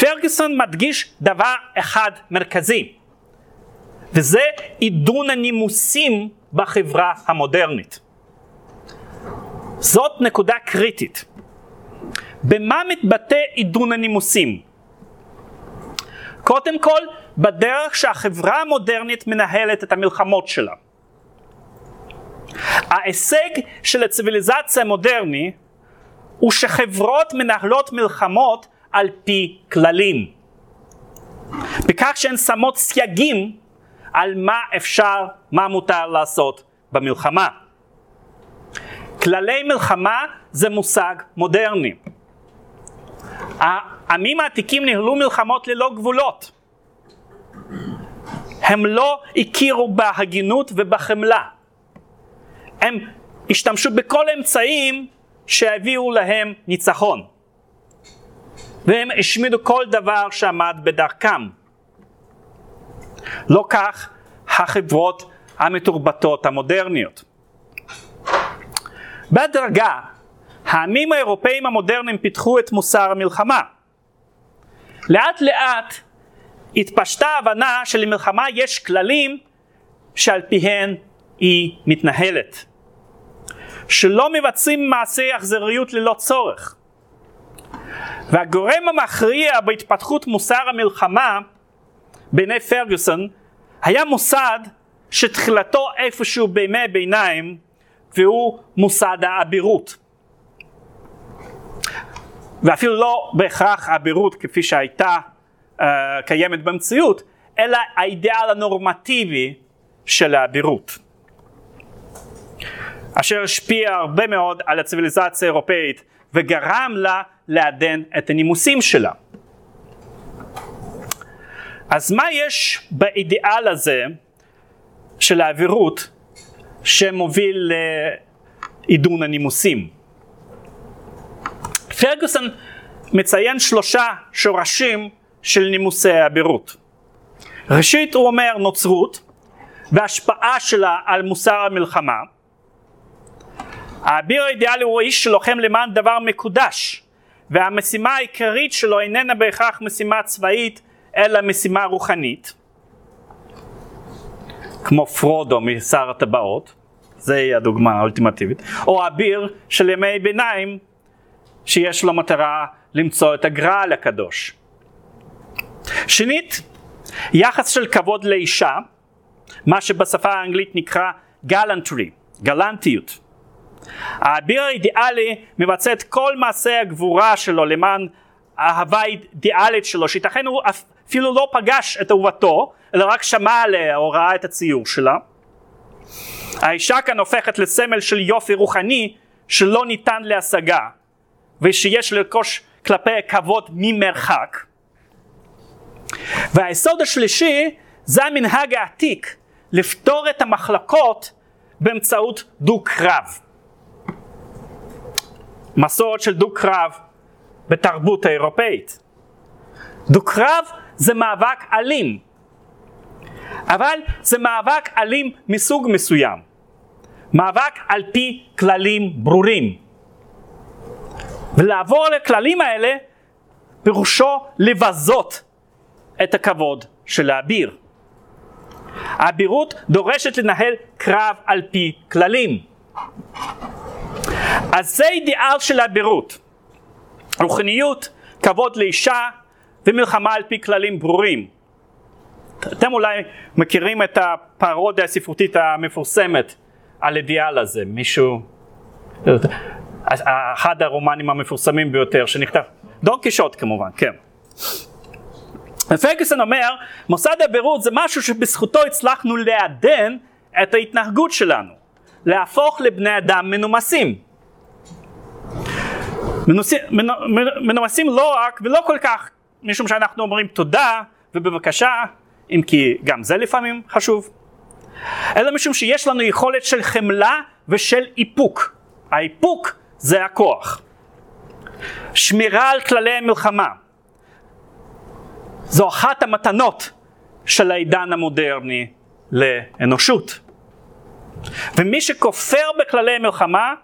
פרגוסון מדגיש דבר אחד מרכזי, וזה עידון הנימוסים בחברה המודרנית. זאת נקודה קריטית. במה מתבטא עידון הנימוסים? קודם כל, בדרך שהחברה המודרנית מנהלת את המלחמות שלה. ההישג של הציוויליזציה המודרני הוא שחברות מנהלות מלחמות על פי כללים. בכך שהן שמות סייגים על מה אפשר, מה מותר לעשות במלחמה. כללי מלחמה זה מושג מודרני. העמים העתיקים ניהלו מלחמות ללא גבולות. הם לא הכירו בהגינות ובחמלה. הם השתמשו בכל האמצעים שהביאו להם ניצחון. והם השמידו כל דבר שעמד בדרכם. לא כך החברות המתורבתות המודרניות. בהדרגה, העמים האירופאים המודרניים פיתחו את מוסר המלחמה. לאט לאט התפשטה ההבנה שלמלחמה יש כללים שעל פיהן היא מתנהלת. שלא מבצעים מעשי אכזריות ללא צורך. והגורם המכריע בהתפתחות מוסר המלחמה בעיני פרגוסון היה מוסד שתחילתו איפשהו בימי הביניים והוא מוסד האבירות. ואפילו לא בהכרח האבירות כפי שהייתה uh, קיימת במציאות, אלא האידאל הנורמטיבי של האבירות. אשר השפיע הרבה מאוד על הציוויליזציה האירופאית וגרם לה לעדן את הנימוסים שלה. אז מה יש באידיאל הזה של האווירות שמוביל לעידון הנימוסים? פרגוסון מציין שלושה שורשים של נימוסי האווירות. ראשית הוא אומר נוצרות והשפעה שלה על מוסר המלחמה. האביר האידיאלי הוא איש שלוחם למען דבר מקודש והמשימה העיקרית שלו איננה בהכרח משימה צבאית, אלא משימה רוחנית, כמו פרודו משר הטבעות, זה הדוגמה האולטימטיבית, או אביר של ימי ביניים, שיש לו מטרה למצוא את הגרעל הקדוש. שנית, יחס של כבוד לאישה, מה שבשפה האנגלית נקרא גלנטרי, גלנטיות. האביר האידיאלי מבצע את כל מעשי הגבורה שלו למען האהבה האידיאלית שלו, שייתכן הוא אפילו לא פגש את אהובתו, אלא רק שמע עליה או ראה את הציור שלה. האישה כאן הופכת לסמל של יופי רוחני שלא ניתן להשגה, ושיש לרכוש כלפי כבוד ממרחק. והיסוד השלישי זה המנהג העתיק לפתור את המחלקות באמצעות דו-קרב. מסורת של דו-קרב בתרבות האירופאית. דו-קרב זה מאבק אלים, אבל זה מאבק אלים מסוג מסוים. מאבק על פי כללים ברורים. ולעבור לכללים האלה פירושו לבזות את הכבוד של האביר. האבירות דורשת לנהל קרב על פי כללים. אז זה אידיאל של האבירות. רוחניות, כבוד לאישה ומלחמה על פי כללים ברורים. אתם אולי מכירים את הפרודיה הספרותית המפורסמת על אידיאל הזה, מישהו, אחד הרומנים המפורסמים ביותר שנכתב, דון קישוט כמובן, כן. פרגוסון אומר, מוסד הבירות זה משהו שבזכותו הצלחנו לעדן את ההתנהגות שלנו, להפוך לבני אדם מנומסים. מנומסים לא רק ולא כל כך משום שאנחנו אומרים תודה ובבקשה, אם כי גם זה לפעמים חשוב, אלא משום שיש לנו יכולת של חמלה ושל איפוק. האיפוק זה הכוח. שמירה על כללי המלחמה. זו אחת המתנות של העידן המודרני לאנושות. ומי שכופר בכללי המלחמה,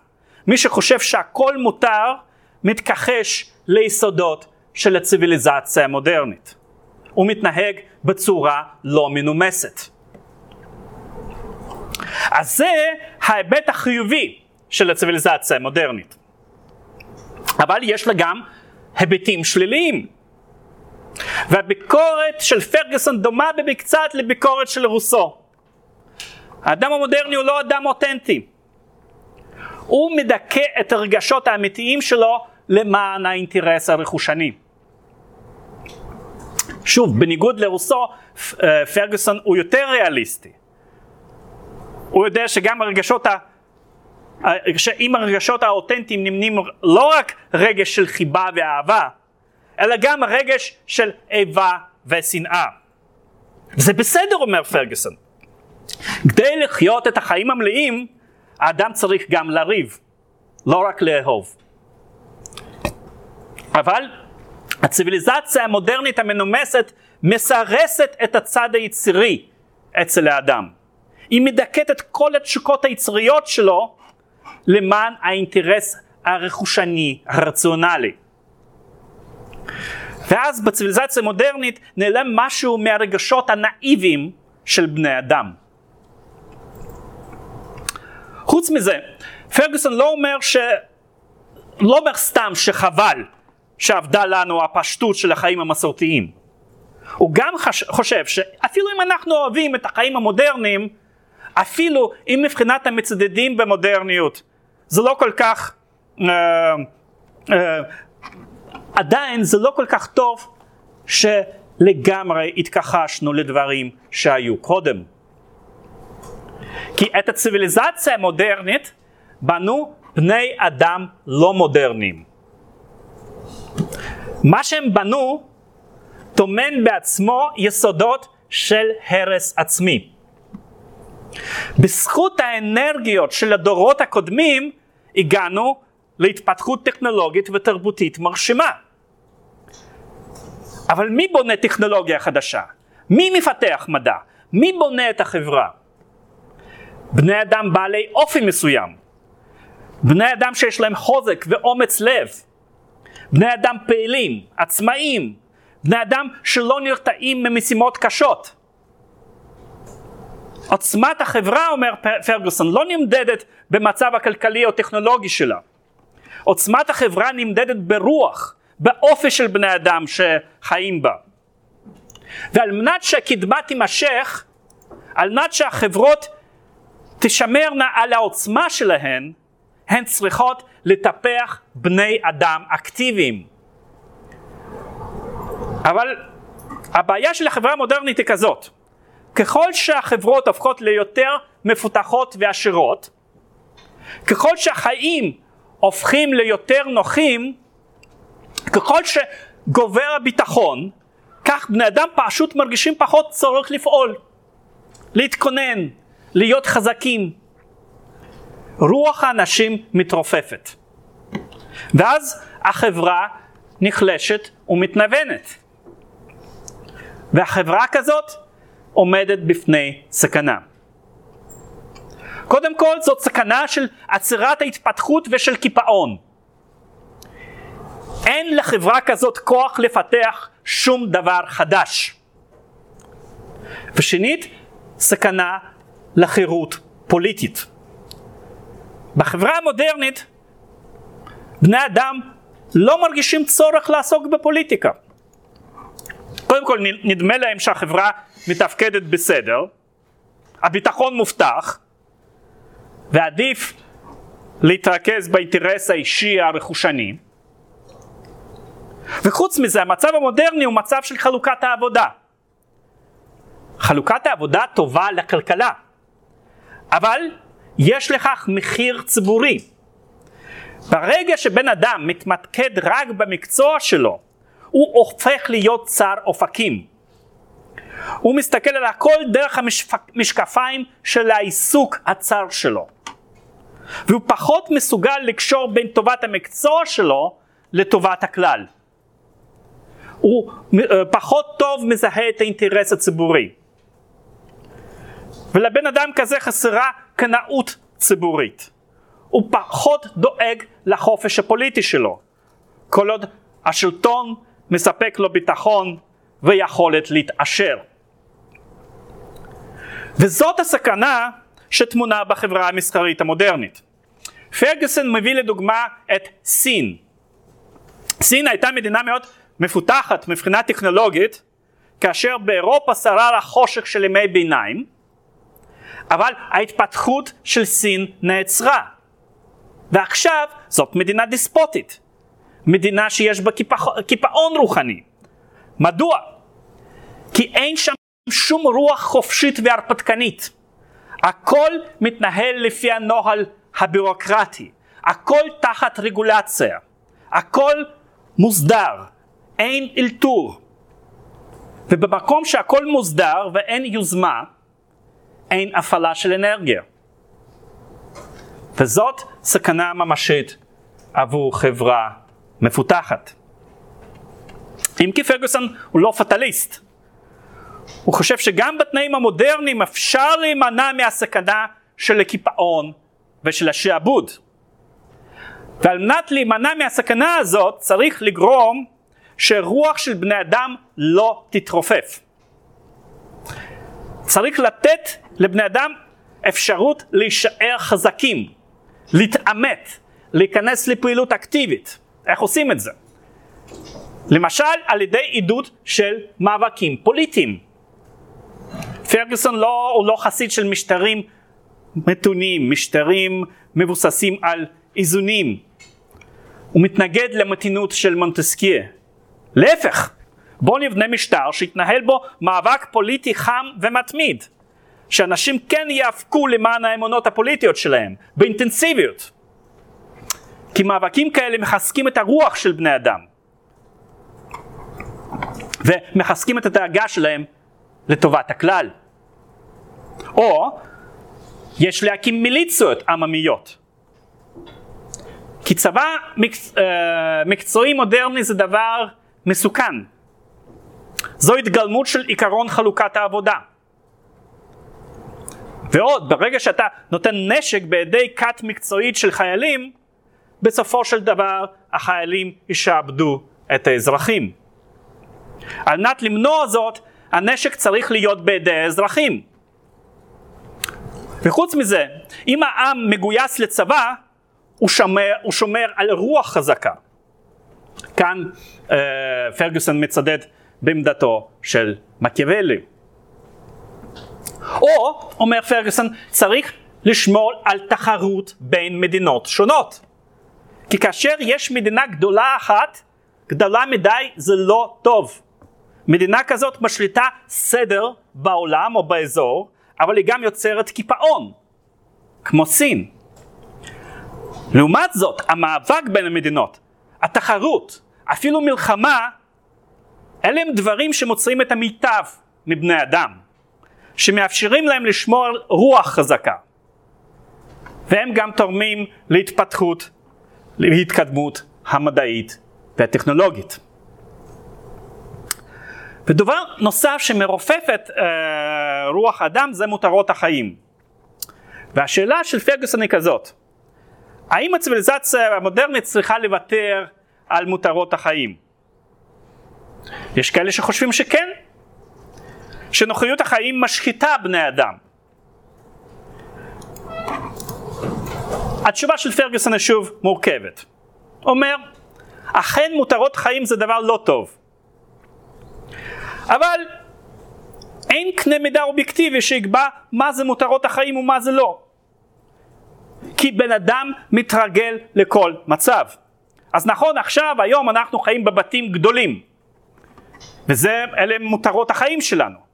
מי שחושב שהכל מותר, מתכחש ליסודות של הציוויליזציה המודרנית. הוא מתנהג בצורה לא מנומסת. אז זה ההיבט החיובי של הציוויליזציה המודרנית. אבל יש לה גם היבטים שליליים. והביקורת של פרגוסון דומה במקצת לביקורת של רוסו. האדם המודרני הוא לא אדם אותנטי. הוא מדכא את הרגשות האמיתיים שלו למען האינטרס הרכושני. שוב, בניגוד לרוסו, אה, פרגוסון הוא יותר ריאליסטי. הוא יודע שגם הרגשות ה... שאם הרגשות האותנטיים נמנים לא רק רגש של חיבה ואהבה, אלא גם רגש של איבה ושנאה. זה בסדר, אומר פרגוסון. כדי לחיות את החיים המלאים, האדם צריך גם לריב, לא רק לאהוב. אבל הציוויליזציה המודרנית המנומסת מסרסת את הצד היצרי אצל האדם. היא מדכאת את כל התשוקות היצריות שלו למען האינטרס הרכושני, הרציונלי. ואז בציוויליזציה המודרנית נעלם משהו מהרגשות הנאיביים של בני אדם. חוץ מזה, פרגוסון לא אומר ש... לא אומר סתם שחבל שאבדה לנו הפשטות של החיים המסורתיים. הוא גם חושב שאפילו אם אנחנו אוהבים את החיים המודרניים, אפילו אם מבחינת המצדדים במודרניות זה לא כל כך, uh, uh, עדיין זה לא כל כך טוב שלגמרי התכחשנו לדברים שהיו קודם. כי את הציוויליזציה המודרנית בנו בני אדם לא מודרניים. מה שהם בנו טומן בעצמו יסודות של הרס עצמי. בזכות האנרגיות של הדורות הקודמים הגענו להתפתחות טכנולוגית ותרבותית מרשימה. אבל מי בונה טכנולוגיה חדשה? מי מפתח מדע? מי בונה את החברה? בני אדם בעלי אופי מסוים. בני אדם שיש להם חוזק ואומץ לב. בני אדם פעילים, עצמאיים, בני אדם שלא נרתעים ממשימות קשות. עוצמת החברה, אומר פרגוסון, לא נמדדת במצב הכלכלי או טכנולוגי שלה. עוצמת החברה נמדדת ברוח, באופי של בני אדם שחיים בה. ועל מנת שהקדמה תימשך, על מנת שהחברות תשמרנה על העוצמה שלהן, הן צריכות לטפח בני אדם אקטיביים. אבל הבעיה של החברה המודרנית היא כזאת, ככל שהחברות הופכות ליותר מפותחות ועשירות, ככל שהחיים הופכים ליותר נוחים, ככל שגובר הביטחון, כך בני אדם פשוט מרגישים פחות צורך לפעול, להתכונן, להיות חזקים. רוח האנשים מתרופפת. ואז החברה נחלשת ומתנוונת. והחברה כזאת עומדת בפני סכנה. קודם כל זאת סכנה של עצירת ההתפתחות ושל קיפאון. אין לחברה כזאת כוח לפתח שום דבר חדש. ושנית, סכנה לחירות פוליטית. בחברה המודרנית בני אדם לא מרגישים צורך לעסוק בפוליטיקה. קודם כל נדמה להם שהחברה מתפקדת בסדר, הביטחון מובטח, ועדיף להתרכז באינטרס האישי הרכושני. וחוץ מזה המצב המודרני הוא מצב של חלוקת העבודה. חלוקת העבודה טובה לכלכלה, אבל יש לכך מחיר ציבורי. ברגע שבן אדם מתמקד רק במקצוע שלו, הוא הופך להיות צר אופקים. הוא מסתכל על הכל דרך המשקפיים של העיסוק הצר שלו. והוא פחות מסוגל לקשור בין טובת המקצוע שלו לטובת הכלל. הוא אה, פחות טוב מזהה את האינטרס הציבורי. ולבן אדם כזה חסרה קנאות ציבורית. הוא פחות דואג לחופש הפוליטי שלו, כל עוד השלטון מספק לו ביטחון ויכולת להתעשר. וזאת הסכנה שטמונה בחברה המסחרית המודרנית. פרגוסון מביא לדוגמה את סין. סין הייתה מדינה מאוד מפותחת מבחינה טכנולוגית, כאשר באירופה שרר החושך של ימי ביניים, אבל ההתפתחות של סין נעצרה. ועכשיו זאת מדינה דיספוטית, מדינה שיש בה קיפאון רוחני. מדוע? כי אין שם שום רוח חופשית והרפתקנית. הכל מתנהל לפי הנוהל הבירוקרטי, הכל תחת רגולציה, הכל מוסדר, אין אלתור. ובמקום שהכל מוסדר ואין יוזמה, אין הפעלה של אנרגיה. וזאת סכנה ממשית עבור חברה מפותחת. אם כי פרגוסון הוא לא פטליסט, הוא חושב שגם בתנאים המודרניים אפשר להימנע מהסכנה של הקיפאון ושל השעבוד. ועל מנת להימנע מהסכנה הזאת צריך לגרום שרוח של בני אדם לא תתרופף. צריך לתת לבני אדם אפשרות להישאר חזקים, להתעמת, להיכנס לפעילות אקטיבית. איך עושים את זה? למשל על ידי עידוד של מאבקים פוליטיים. פרגוסון לא, הוא לא חסיד של משטרים מתונים, משטרים מבוססים על איזונים. הוא מתנגד למתינות של מונטסקיה. להפך, בואו נבנה משטר שיתנהל בו מאבק פוליטי חם ומתמיד. שאנשים כן ייאבקו למען האמונות הפוליטיות שלהם, באינטנסיביות. כי מאבקים כאלה מחזקים את הרוח של בני אדם. ומחזקים את הדאגה שלהם לטובת הכלל. או יש להקים מיליציות עממיות. כי צבא מקצ... אה, מקצועי מודרני זה דבר מסוכן. זו התגלמות של עיקרון חלוקת העבודה. ועוד, ברגע שאתה נותן נשק בידי כת מקצועית של חיילים, בסופו של דבר החיילים ישעבדו את האזרחים. על מנת למנוע זאת, הנשק צריך להיות בידי האזרחים. וחוץ מזה, אם העם מגויס לצבא, הוא שומר, הוא שומר על רוח חזקה. כאן אה, פרגוסון מצדד בעמדתו של מקיאוולי. או, אומר פרגוסון, צריך לשמור על תחרות בין מדינות שונות. כי כאשר יש מדינה גדולה אחת, גדולה מדי זה לא טוב. מדינה כזאת משליטה סדר בעולם או באזור, אבל היא גם יוצרת קיפאון, כמו סין. לעומת זאת, המאבק בין המדינות, התחרות, אפילו מלחמה, אלה הם דברים שמוצרים את המיטב מבני אדם, שמאפשרים להם לשמור על רוח חזקה. והם גם תורמים להתפתחות, להתקדמות המדעית והטכנולוגית. ודבר נוסף שמרופף את אה, רוח האדם זה מותרות החיים. והשאלה של פרגוסון היא כזאת, האם הציוויליזציה המודרנית צריכה לוותר על מותרות החיים? יש כאלה שחושבים שכן, שנוחיות החיים משחיתה בני אדם. התשובה של פרגוסון היא שוב מורכבת. אומר, אכן מותרות חיים זה דבר לא טוב. אבל אין קנה מידה אובייקטיבי שיקבע מה זה מותרות החיים ומה זה לא. כי בן אדם מתרגל לכל מצב. אז נכון, עכשיו, היום אנחנו חיים בבתים גדולים. וזה, אלה מותרות החיים שלנו.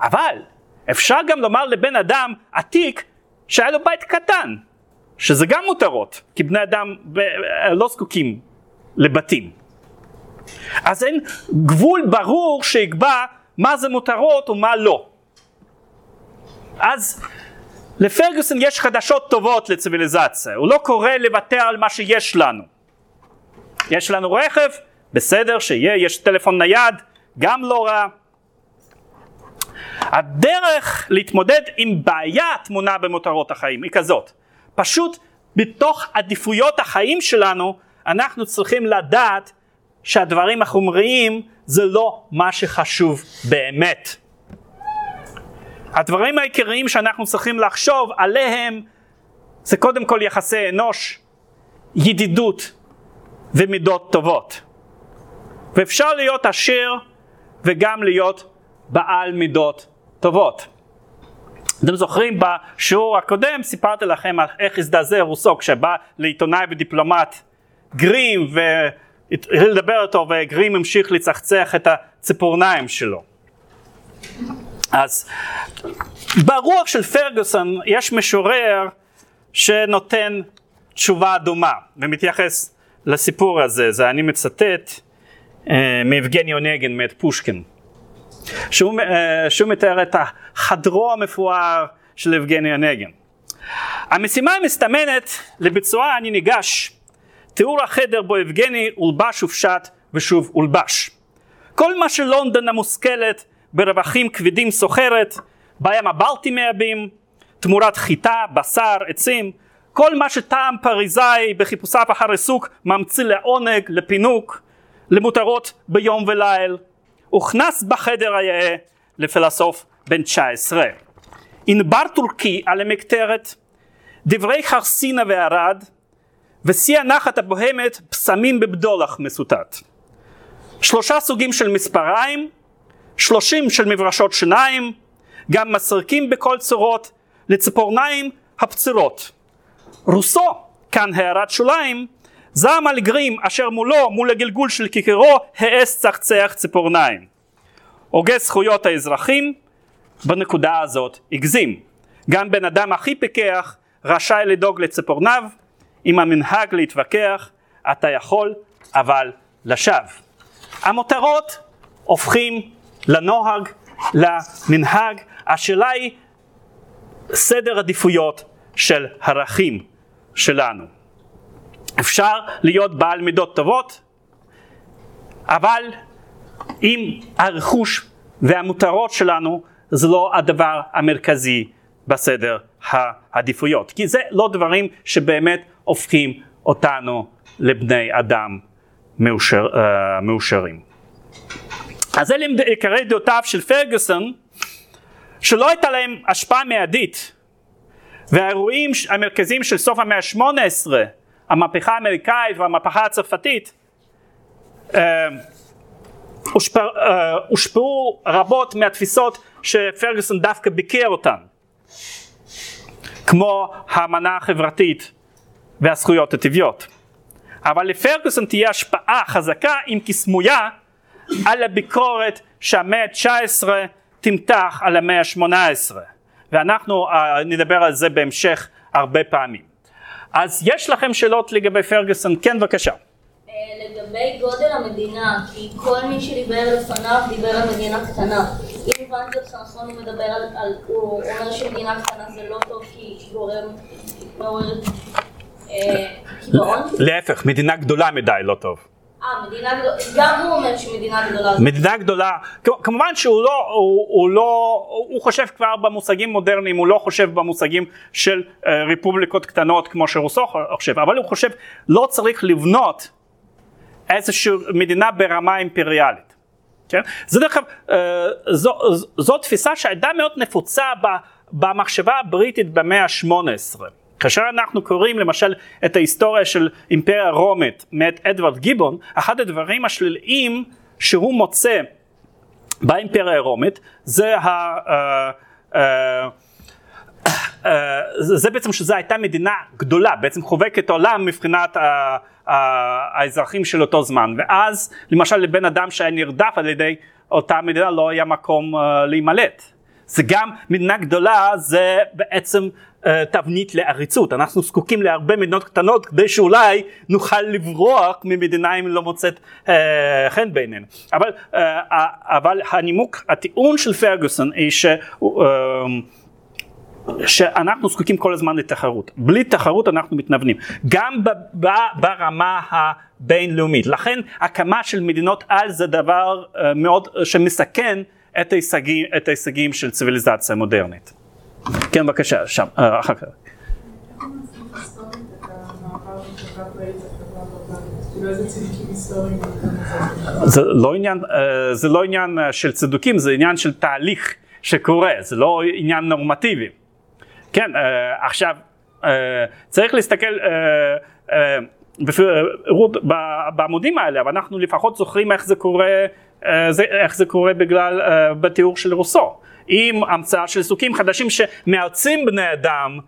אבל אפשר גם לומר לבן אדם עתיק שהיה לו בית קטן, שזה גם מותרות, כי בני אדם לא זקוקים לבתים. אז אין גבול ברור שיקבע מה זה מותרות ומה לא. אז לפרגוסון יש חדשות טובות לציוויליזציה, הוא לא קורא לוותר על מה שיש לנו. יש לנו רכב, בסדר שיהיה, יש טלפון נייד, גם לא רע. הדרך להתמודד עם בעיה תמונה במותרות החיים היא כזאת, פשוט בתוך עדיפויות החיים שלנו אנחנו צריכים לדעת שהדברים החומריים זה לא מה שחשוב באמת. הדברים העיקריים שאנחנו צריכים לחשוב עליהם זה קודם כל יחסי אנוש, ידידות ומידות טובות. ואפשר להיות עשיר וגם להיות בעל מידות טובות. אתם זוכרים בשיעור הקודם סיפרתי לכם על איך הזדעזע רוסו כשבא לעיתונאי ודיפלומט גרים והתחיל לדבר איתו וגרים המשיך לצחצח את הציפורניים שלו. אז ברוח של פרגוסון יש משורר שנותן תשובה דומה ומתייחס לסיפור הזה, זה אני מצטט אה, מיבגני אונגן מאת פושקין, שהוא, אה, שהוא מתאר את החדרו המפואר של יבגני אונגן. המשימה המסתמנת לביצועה אני ניגש, תיאור החדר בו יבגני הולבש ופשט ושוב הולבש. כל מה שלונדון המושכלת ברווחים כבדים סוחרת, בים הבלטי מייבאים, תמורת חיטה, בשר, עצים, כל מה שטעם פריזאי בחיפושיו אחרי סוג ממציא לעונג, לפינוק, למותרות ביום וליל, הוכנס בחדר היאה לפילוסוף בן 19. ענבר טורקי על המקטרת, דברי חרסינה וערד, ושיא הנחת הבוהמת פסמים בבדולח מסוטט. שלושה סוגים של מספריים, שלושים של מברשות שיניים, גם מסרקים בכל צורות לציפורניים הפצירות. רוסו, כאן הערת שוליים, זעם על גרים אשר מולו, מול הגלגול של כיכרו, העז צחצח ציפורניים. הוגה זכויות האזרחים, בנקודה הזאת הגזים. גם בן אדם הכי פיקח רשאי לדאוג לציפורניו, עם המנהג להתווכח, אתה יכול, אבל לשווא. המותרות הופכים לנוהג, למנהג, השאלה היא סדר עדיפויות של ערכים שלנו. אפשר להיות בעל מידות טובות, אבל אם הרכוש והמותרות שלנו זה לא הדבר המרכזי בסדר העדיפויות, כי זה לא דברים שבאמת הופכים אותנו לבני אדם מאושר, uh, מאושרים. אז אלה עיקרי דעותיו של פרגוסון, שלא הייתה להם השפעה מיידית, והאירועים המרכזיים של סוף המאה ה-18, המהפכה האמריקאית והמהפכה הצרפתית, uh, הושפעו רבות מהתפיסות שפרגוסון דווקא ביקר אותן, כמו האמנה החברתית והזכויות הטבעיות. אבל לפרגוסון תהיה השפעה חזקה אם כי סמויה על הביקורת שהמאה ה-19 תמתח על המאה ה-18 ואנחנו uh, נדבר על זה בהמשך הרבה פעמים. אז יש לכם שאלות לגבי פרגוסון? כן בבקשה. לגבי גודל המדינה, כי כל מי שדיבר לפניו דיבר על מדינה קטנה. אם הבנתי אותך נכון, הוא מדבר על, על הוא אומר שמדינה קטנה זה לא טוב כי גורם, מעוררת אה? להפך, מדינה גדולה מדי לא טוב. אה, גם הוא אומר שמדינה גדולה. מדינה גדולה, כמובן שהוא לא, הוא, הוא לא, הוא חושב כבר במושגים מודרניים, הוא לא חושב במושגים של uh, רפובליקות קטנות כמו שרוסו חושב, אבל הוא חושב לא צריך לבנות איזושהי מדינה ברמה אימפריאלית. כן? זה דרך אגב, אה, זו, זו תפיסה שהייתה מאוד נפוצה במחשבה הבריטית במאה ה-18. כאשר אנחנו קוראים למשל את ההיסטוריה של אימפריה רומית מאת אדוארד גיבון, אחד הדברים השליליים שהוא מוצא באימפריה הרומית זה ה... Uh, uh, אה, זה בעצם שזו הייתה מדינה גדולה, בעצם חובקת עולם מבחינת האזרחים של אותו זמן, ואז למשל לבן אדם שהיה נרדף על ידי אותה מדינה לא היה מקום אה, להימלט. זה גם מדינה גדולה, זה בעצם uh, תבנית לעריצות. אנחנו זקוקים להרבה מדינות קטנות כדי שאולי נוכל לברוח ממדינה אם לא מוצאת uh, חן בעינינו. אבל, uh, אבל הנימוק, הטיעון של פרגוסון היא שהוא uh, שאנחנו זקוקים כל הזמן לתחרות. בלי תחרות אנחנו מתנוונים. גם ברמה הבינלאומית. לכן הקמה של מדינות על זה דבר מאוד שמסכן את ההישגים, את ההישגים של ציוויליזציה מודרנית. כן בבקשה, שם, אה, אחר כך. זה לא עניין, אה, זה לא עניין של צדוקים, זה עניין של תהליך שקורה, זה לא עניין נורמטיבי. כן, אה, עכשיו אה, צריך להסתכל אה, בעמודים האלה, אבל אנחנו לפחות זוכרים איך זה קורה, איך זה קורה בגלל, בתיאור של רוסו. עם המצאה של עיסוקים חדשים שמאלצים בני אדם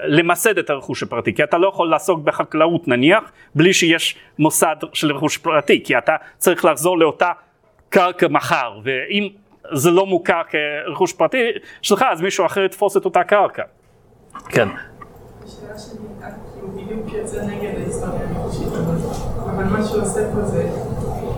למסד את הרכוש הפרטי, כי אתה לא יכול לעסוק בחקלאות נניח, בלי שיש מוסד של רכוש פרטי, כי אתה צריך לחזור לאותה קרקע מחר, ואם זה לא מוכר כרכוש פרטי שלך, אז מישהו אחר יתפוס את אותה קרקע. כן. השאלה שלי, כאילו בדיוק יוצא נגד ההיסטוריה אבל מה שהוא עושה פה זה. אה,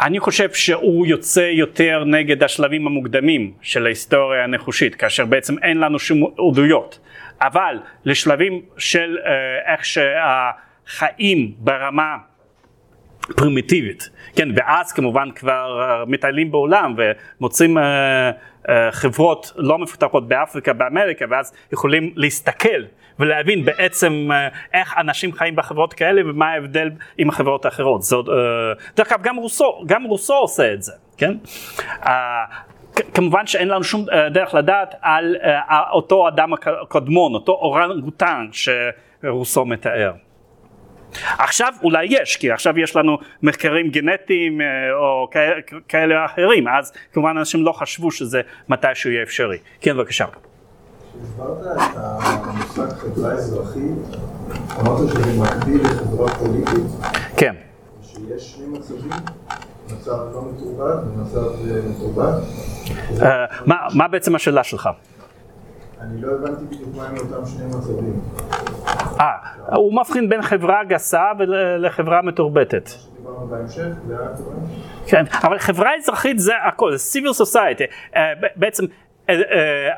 אני חושב שהוא יוצא יותר נגד השלבים המוקדמים של ההיסטוריה הנחושית, כאשר בעצם אין לנו שום עדויות. אבל לשלבים של אה, איך שה... חיים ברמה פרימיטיבית, כן, ואז כמובן כבר אה, מטיילים בעולם ומוצאים חברות לא מפותחות באפריקה, באמריקה, ואז יכולים להסתכל ולהבין בעצם uh, איך אנשים חיים בחברות כאלה ומה ההבדל עם החברות האחרות. זאת, uh, דרך אגב, גם רוסו, גם רוסו עושה את זה, כן? Uh, כמובן שאין לנו שום דרך לדעת על אותו אדם הקדמון, אותו אורנגוטן שרוסו מתאר. עכשיו אולי יש, כי עכשיו יש לנו מחקרים גנטיים אה, או כאלה אחרים, אז כמובן אנשים לא חשבו שזה מתישהו יהיה אפשרי. כן, בבקשה. כשהסברת את המושג חברה אזרחית, אמרת שזה מקביל לחברה פוליטית? כן. שיש שני מצבים? מצב לא מתורבת ומצב אה, מתורבת? אה, מה בעצם השאלה שלך? אני לא הבנתי בדיוק מה הם אותם שני מצבים. אה, הוא מבחין בין חברה גסה ולחברה מתורבתת. כן, אבל חברה אזרחית זה הכל, זה civil society. אה, בעצם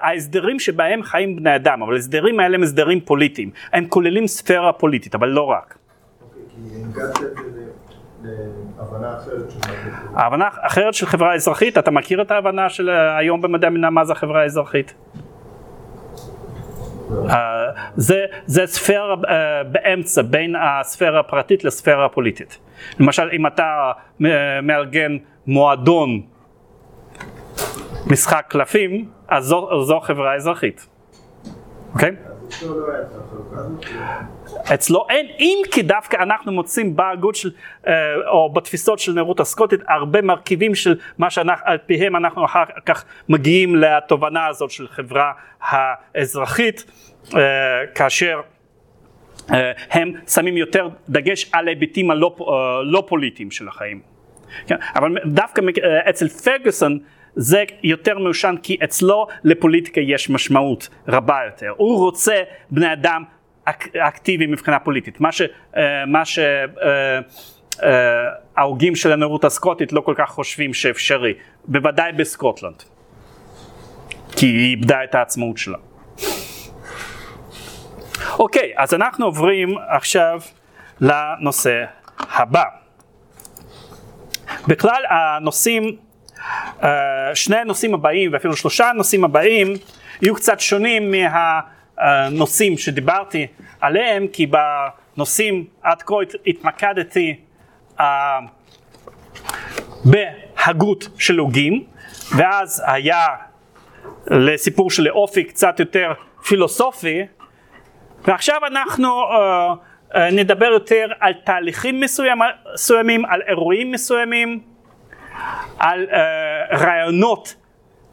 ההסדרים שבהם חיים בני אדם, אבל ההסדרים האלה הם הסדרים פוליטיים. הם כוללים ספירה פוליטית, אבל לא רק. אוקיי. ההבנה אחרת של חברה אזרחית, אתה מכיר את ההבנה של אה, היום במדעי המדינה מה זה חברה אזרחית? אה, זה, זה ספירה אה, באמצע בין הספירה הפרטית לספירה הפוליטית. למשל אם אתה אה, מארגן מועדון משחק קלפים, אז זו, זו חברה אזרחית. אוקיי? הזאת. אצלו אין, אם כי דווקא אנחנו מוצאים בהגות של, אה, או בתפיסות של נאורות הסקוטית, הרבה מרכיבים של מה שעל פיהם אנחנו אחר כך מגיעים לתובנה הזאת של חברה האזרחית, אה, כאשר אה, הם שמים יותר דגש על ההיבטים הלא לא פוליטיים של החיים. כן? אבל דווקא אצל פרגוסון זה יותר מיושן כי אצלו לפוליטיקה יש משמעות רבה יותר. הוא רוצה בני אדם אק, אקטיביים מבחינה פוליטית. מה, ש, אה, מה שההוגים של הנאורות הסקוטית לא כל כך חושבים שאפשרי, בוודאי בסקוטלנד. כי היא איבדה את העצמאות שלה. אוקיי, אז אנחנו עוברים עכשיו לנושא הבא. בכלל הנושאים, אה, שני הנושאים הבאים ואפילו שלושה הנושאים הבאים יהיו קצת שונים מהנושאים שדיברתי עליהם כי בנושאים עד כה התמקדתי אה, בהגות של הוגים ואז היה לסיפור של אופי קצת יותר פילוסופי ועכשיו אנחנו uh, נדבר יותר על תהליכים מסוימים, על אירועים מסוימים, על uh, רעיונות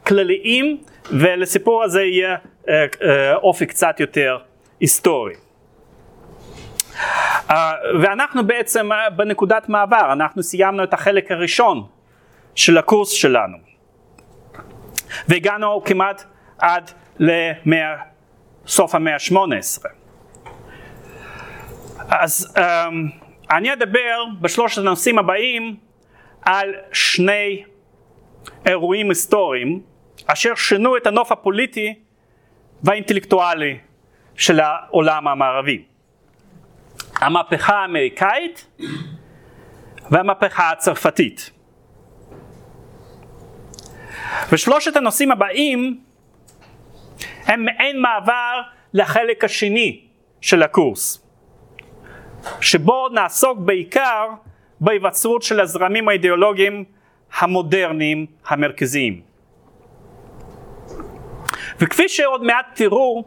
כלליים, ולסיפור הזה יהיה uh, uh, אופי קצת יותר היסטורי. Uh, ואנחנו בעצם uh, בנקודת מעבר, אנחנו סיימנו את החלק הראשון של הקורס שלנו, והגענו כמעט עד למאה, סוף המאה ה-18. אז um, אני אדבר בשלושת הנושאים הבאים על שני אירועים היסטוריים אשר שינו את הנוף הפוליטי והאינטלקטואלי של העולם המערבי. המהפכה האמריקאית והמהפכה הצרפתית. ושלושת הנושאים הבאים הם מעין מעבר לחלק השני של הקורס. שבו נעסוק בעיקר בהיווצרות של הזרמים האידיאולוגיים המודרניים המרכזיים. וכפי שעוד מעט תראו,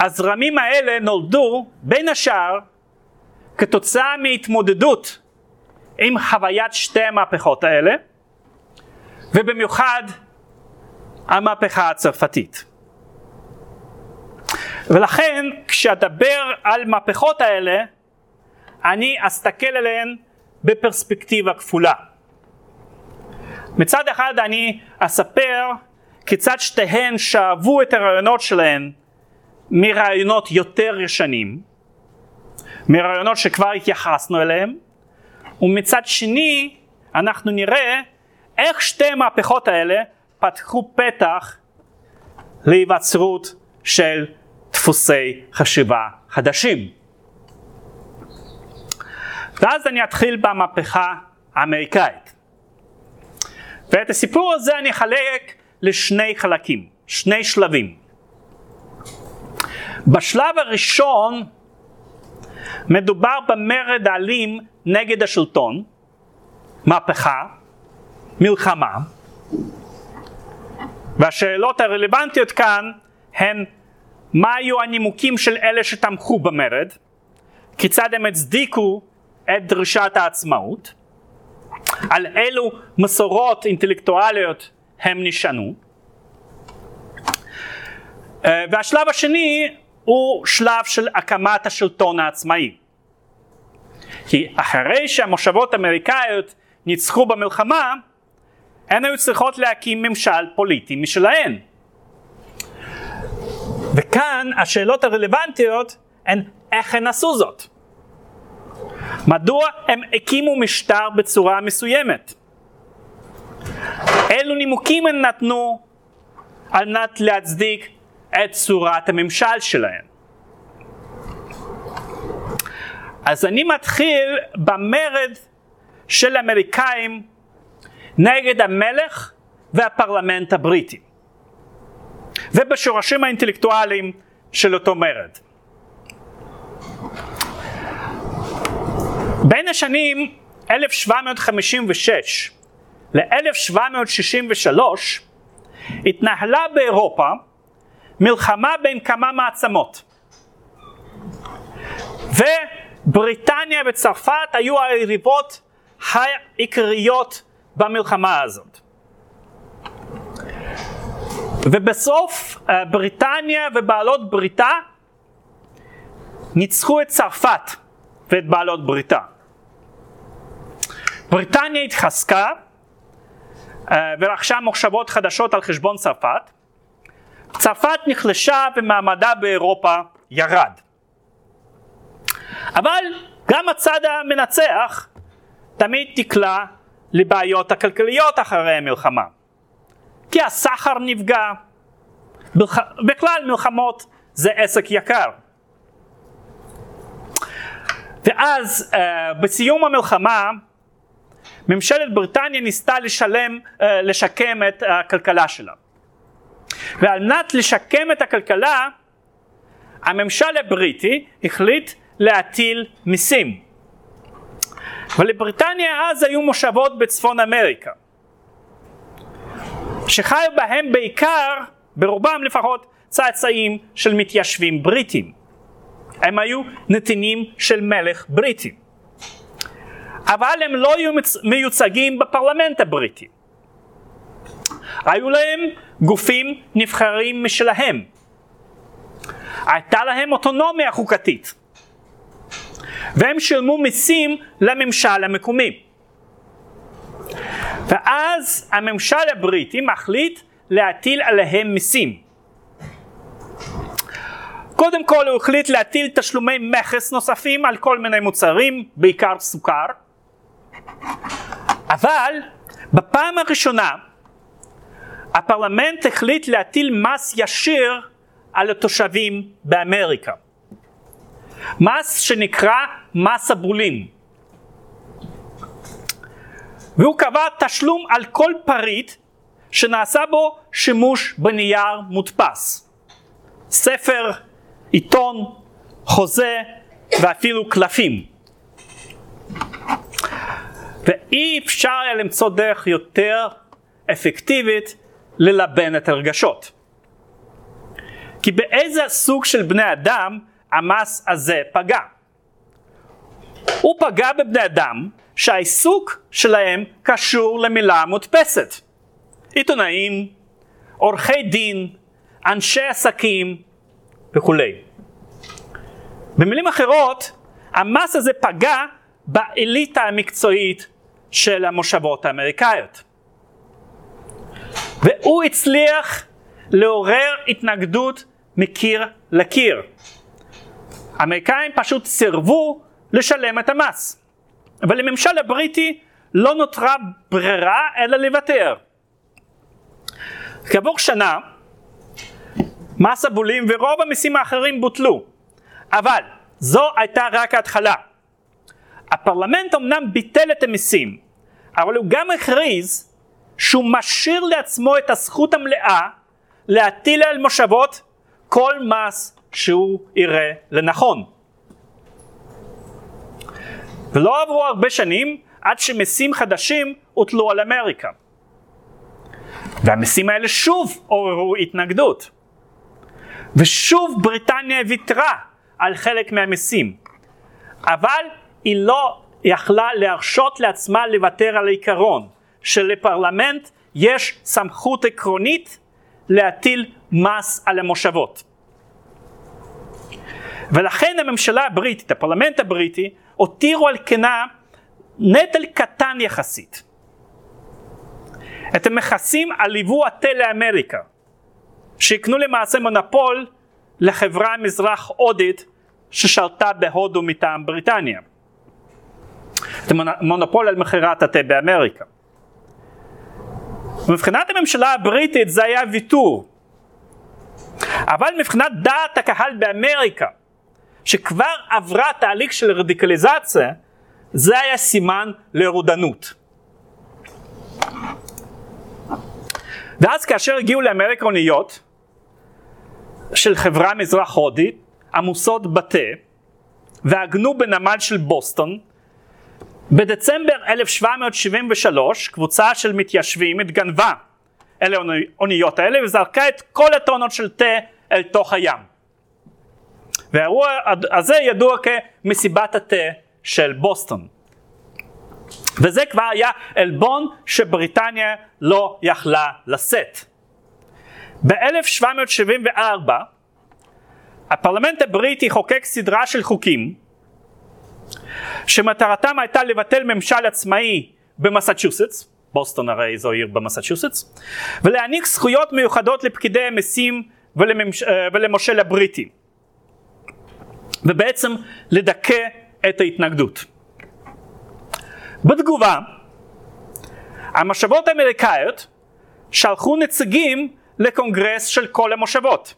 הזרמים האלה נולדו בין השאר כתוצאה מהתמודדות עם חוויית שתי המהפכות האלה, ובמיוחד המהפכה הצרפתית. ולכן כשאדבר על מהפכות האלה אני אסתכל עליהן בפרספקטיבה כפולה. מצד אחד אני אספר כיצד שתיהן שאבו את הרעיונות שלהן מרעיונות יותר ישנים, מרעיונות שכבר התייחסנו אליהם, ומצד שני אנחנו נראה איך שתי המהפכות האלה פתחו פתח להיווצרות של דפוסי חשיבה חדשים. ואז אני אתחיל במהפכה האמריקאית. ואת הסיפור הזה אני אחלק לשני חלקים, שני שלבים. בשלב הראשון מדובר במרד האלים נגד השלטון, מהפכה, מלחמה, והשאלות הרלוונטיות כאן הן מה היו הנימוקים של אלה שתמכו במרד, כיצד הם הצדיקו את דרישת העצמאות, על אילו מסורות אינטלקטואליות הם נשענו. אה, והשלב השני הוא שלב של הקמת השלטון העצמאי. כי אחרי שהמושבות האמריקאיות ניצחו במלחמה, הן היו צריכות להקים ממשל פוליטי משלהן. וכאן השאלות הרלוונטיות הן איך הן עשו זאת. מדוע הם הקימו משטר בצורה מסוימת? אילו נימוקים הם נתנו על מנת להצדיק את צורת הממשל שלהם? אז אני מתחיל במרד של אמריקאים נגד המלך והפרלמנט הבריטי ובשורשים האינטלקטואליים של אותו מרד. בין השנים 1756 ל-1763 התנהלה באירופה מלחמה בין כמה מעצמות. ובריטניה וצרפת היו היריבות העיקריות במלחמה הזאת. ובסוף אה, בריטניה ובעלות בריתה ניצחו את צרפת ואת בעלות בריתה. בריטניה התחזקה אה, ורכשה מוחשבות חדשות על חשבון צרפת. צרפת נחלשה ומעמדה באירופה ירד. אבל גם הצד המנצח תמיד תקלע לבעיות הכלכליות אחרי המלחמה. כי הסחר נפגע, בכלל מלחמות זה עסק יקר. ואז uh, בסיום המלחמה ממשלת בריטניה ניסתה לשלם, uh, לשקם את הכלכלה שלה. ועל מנת לשקם את הכלכלה הממשל הבריטי החליט להטיל מיסים. ולבריטניה אז היו מושבות בצפון אמריקה, שחיו בהם בעיקר, ברובם לפחות, צאצאים של מתיישבים בריטים. הם היו נתינים של מלך בריטי. אבל הם לא היו מיוצגים בפרלמנט הבריטי. היו להם גופים נבחרים משלהם. הייתה להם אוטונומיה חוקתית. והם שילמו מיסים לממשל המקומי. ואז הממשל הבריטי מחליט להטיל עליהם מיסים. קודם כל הוא החליט להטיל תשלומי מכס נוספים על כל מיני מוצרים, בעיקר סוכר, אבל בפעם הראשונה הפרלמנט החליט להטיל מס ישיר על התושבים באמריקה. מס שנקרא מס הבולים. והוא קבע תשלום על כל פריט שנעשה בו שימוש בנייר מודפס. ספר, עיתון, חוזה ואפילו קלפים. ואי אפשר היה למצוא דרך יותר אפקטיבית ללבן את הרגשות. כי באיזה סוג של בני אדם המס הזה פגע? הוא פגע בבני אדם שהעיסוק שלהם קשור למילה מודפסת. עיתונאים, עורכי דין, אנשי עסקים וכולי. במילים אחרות, המס הזה פגע באליטה המקצועית של המושבות האמריקאיות. והוא הצליח לעורר התנגדות מקיר לקיר. האמריקאים פשוט סירבו לשלם את המס. אבל לממשל הבריטי לא נותרה ברירה אלא לוותר. כעבור שנה מס הבולים ורוב המיסים האחרים בוטלו, אבל זו הייתה רק ההתחלה. הפרלמנט אמנם ביטל את המיסים, אבל הוא גם הכריז שהוא משאיר לעצמו את הזכות המלאה להטיל על מושבות כל מס שהוא יראה לנכון. ולא עברו הרבה שנים עד שמיסים חדשים הוטלו על אמריקה. והמיסים האלה שוב עוררו התנגדות. ושוב בריטניה ויתרה על חלק מהמיסים. אבל היא לא יכלה להרשות לעצמה לוותר על העיקרון שלפרלמנט יש סמכות עקרונית להטיל מס על המושבות. ולכן הממשלה הבריטית, הפרלמנט הבריטי, הותירו על כנה נטל קטן יחסית. את המכסים על יבוא התה לאמריקה, שהקנו למעשה מונופול לחברה מזרח הודית ששלטה בהודו מטעם בריטניה. את המונופול על מכירת התה באמריקה. מבחינת הממשלה הבריטית זה היה ויתור. אבל מבחינת דעת הקהל באמריקה, שכבר עברה תהליך של רדיקליזציה, זה היה סימן לרודנות. ואז כאשר הגיעו לאמריקה אוניות של חברה מזרח הודית עמוסות בתה ועגנו בנמל של בוסטון בדצמבר 1773 קבוצה של מתיישבים התגנבה אל האוניות האלה וזרקה את כל הטונות של תה אל תוך הים. והאירוע הזה ידוע כמסיבת התה של בוסטון. וזה כבר היה עלבון שבריטניה לא יכלה לשאת. ב-1774 הפרלמנט הבריטי חוקק סדרה של חוקים שמטרתם הייתה לבטל ממשל עצמאי במסצ'וסטס, בוסטון הרי זו עיר במסצ'וסטס, ולהעניק זכויות מיוחדות לפקידי המיסים ולממש... ולמושל הבריטי, ובעצם לדכא את ההתנגדות. בתגובה, המושבות האמריקאיות שלחו נציגים לקונגרס של כל המושבות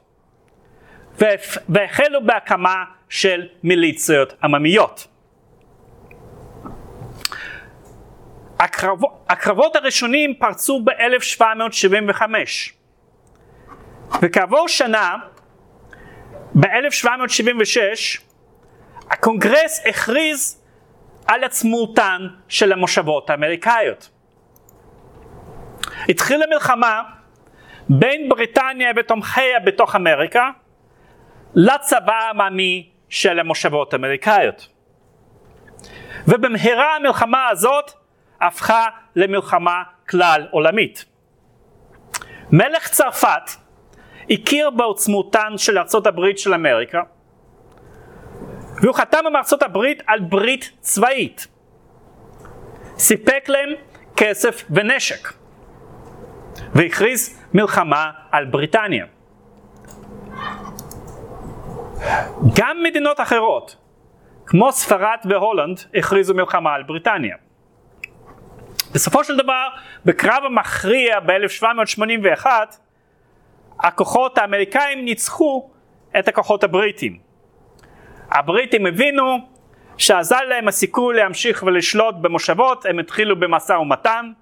והחלו בהקמה של מיליציות עממיות. הקרבות, הקרבות הראשונים פרצו ב-1775 וכעבור שנה, ב-1776, הקונגרס הכריז על עצמאותן של המושבות האמריקאיות. התחילה מלחמה בין בריטניה ותומכיה בתוך אמריקה לצבא העממי של המושבות האמריקאיות. ובמהרה המלחמה הזאת הפכה למלחמה כלל עולמית. מלך צרפת הכיר בעוצמותן של ארצות הברית של אמריקה והוא חתם עם ארצות הברית על ברית צבאית. סיפק להם כסף ונשק והכריז מלחמה על בריטניה. גם מדינות אחרות, כמו ספרד והולנד, הכריזו מלחמה על בריטניה. בסופו של דבר, בקרב המכריע ב-1781, הכוחות האמריקאים ניצחו את הכוחות הבריטים. הבריטים הבינו שאזל להם הסיכוי להמשיך ולשלוט במושבות, הם התחילו במשא ומתן,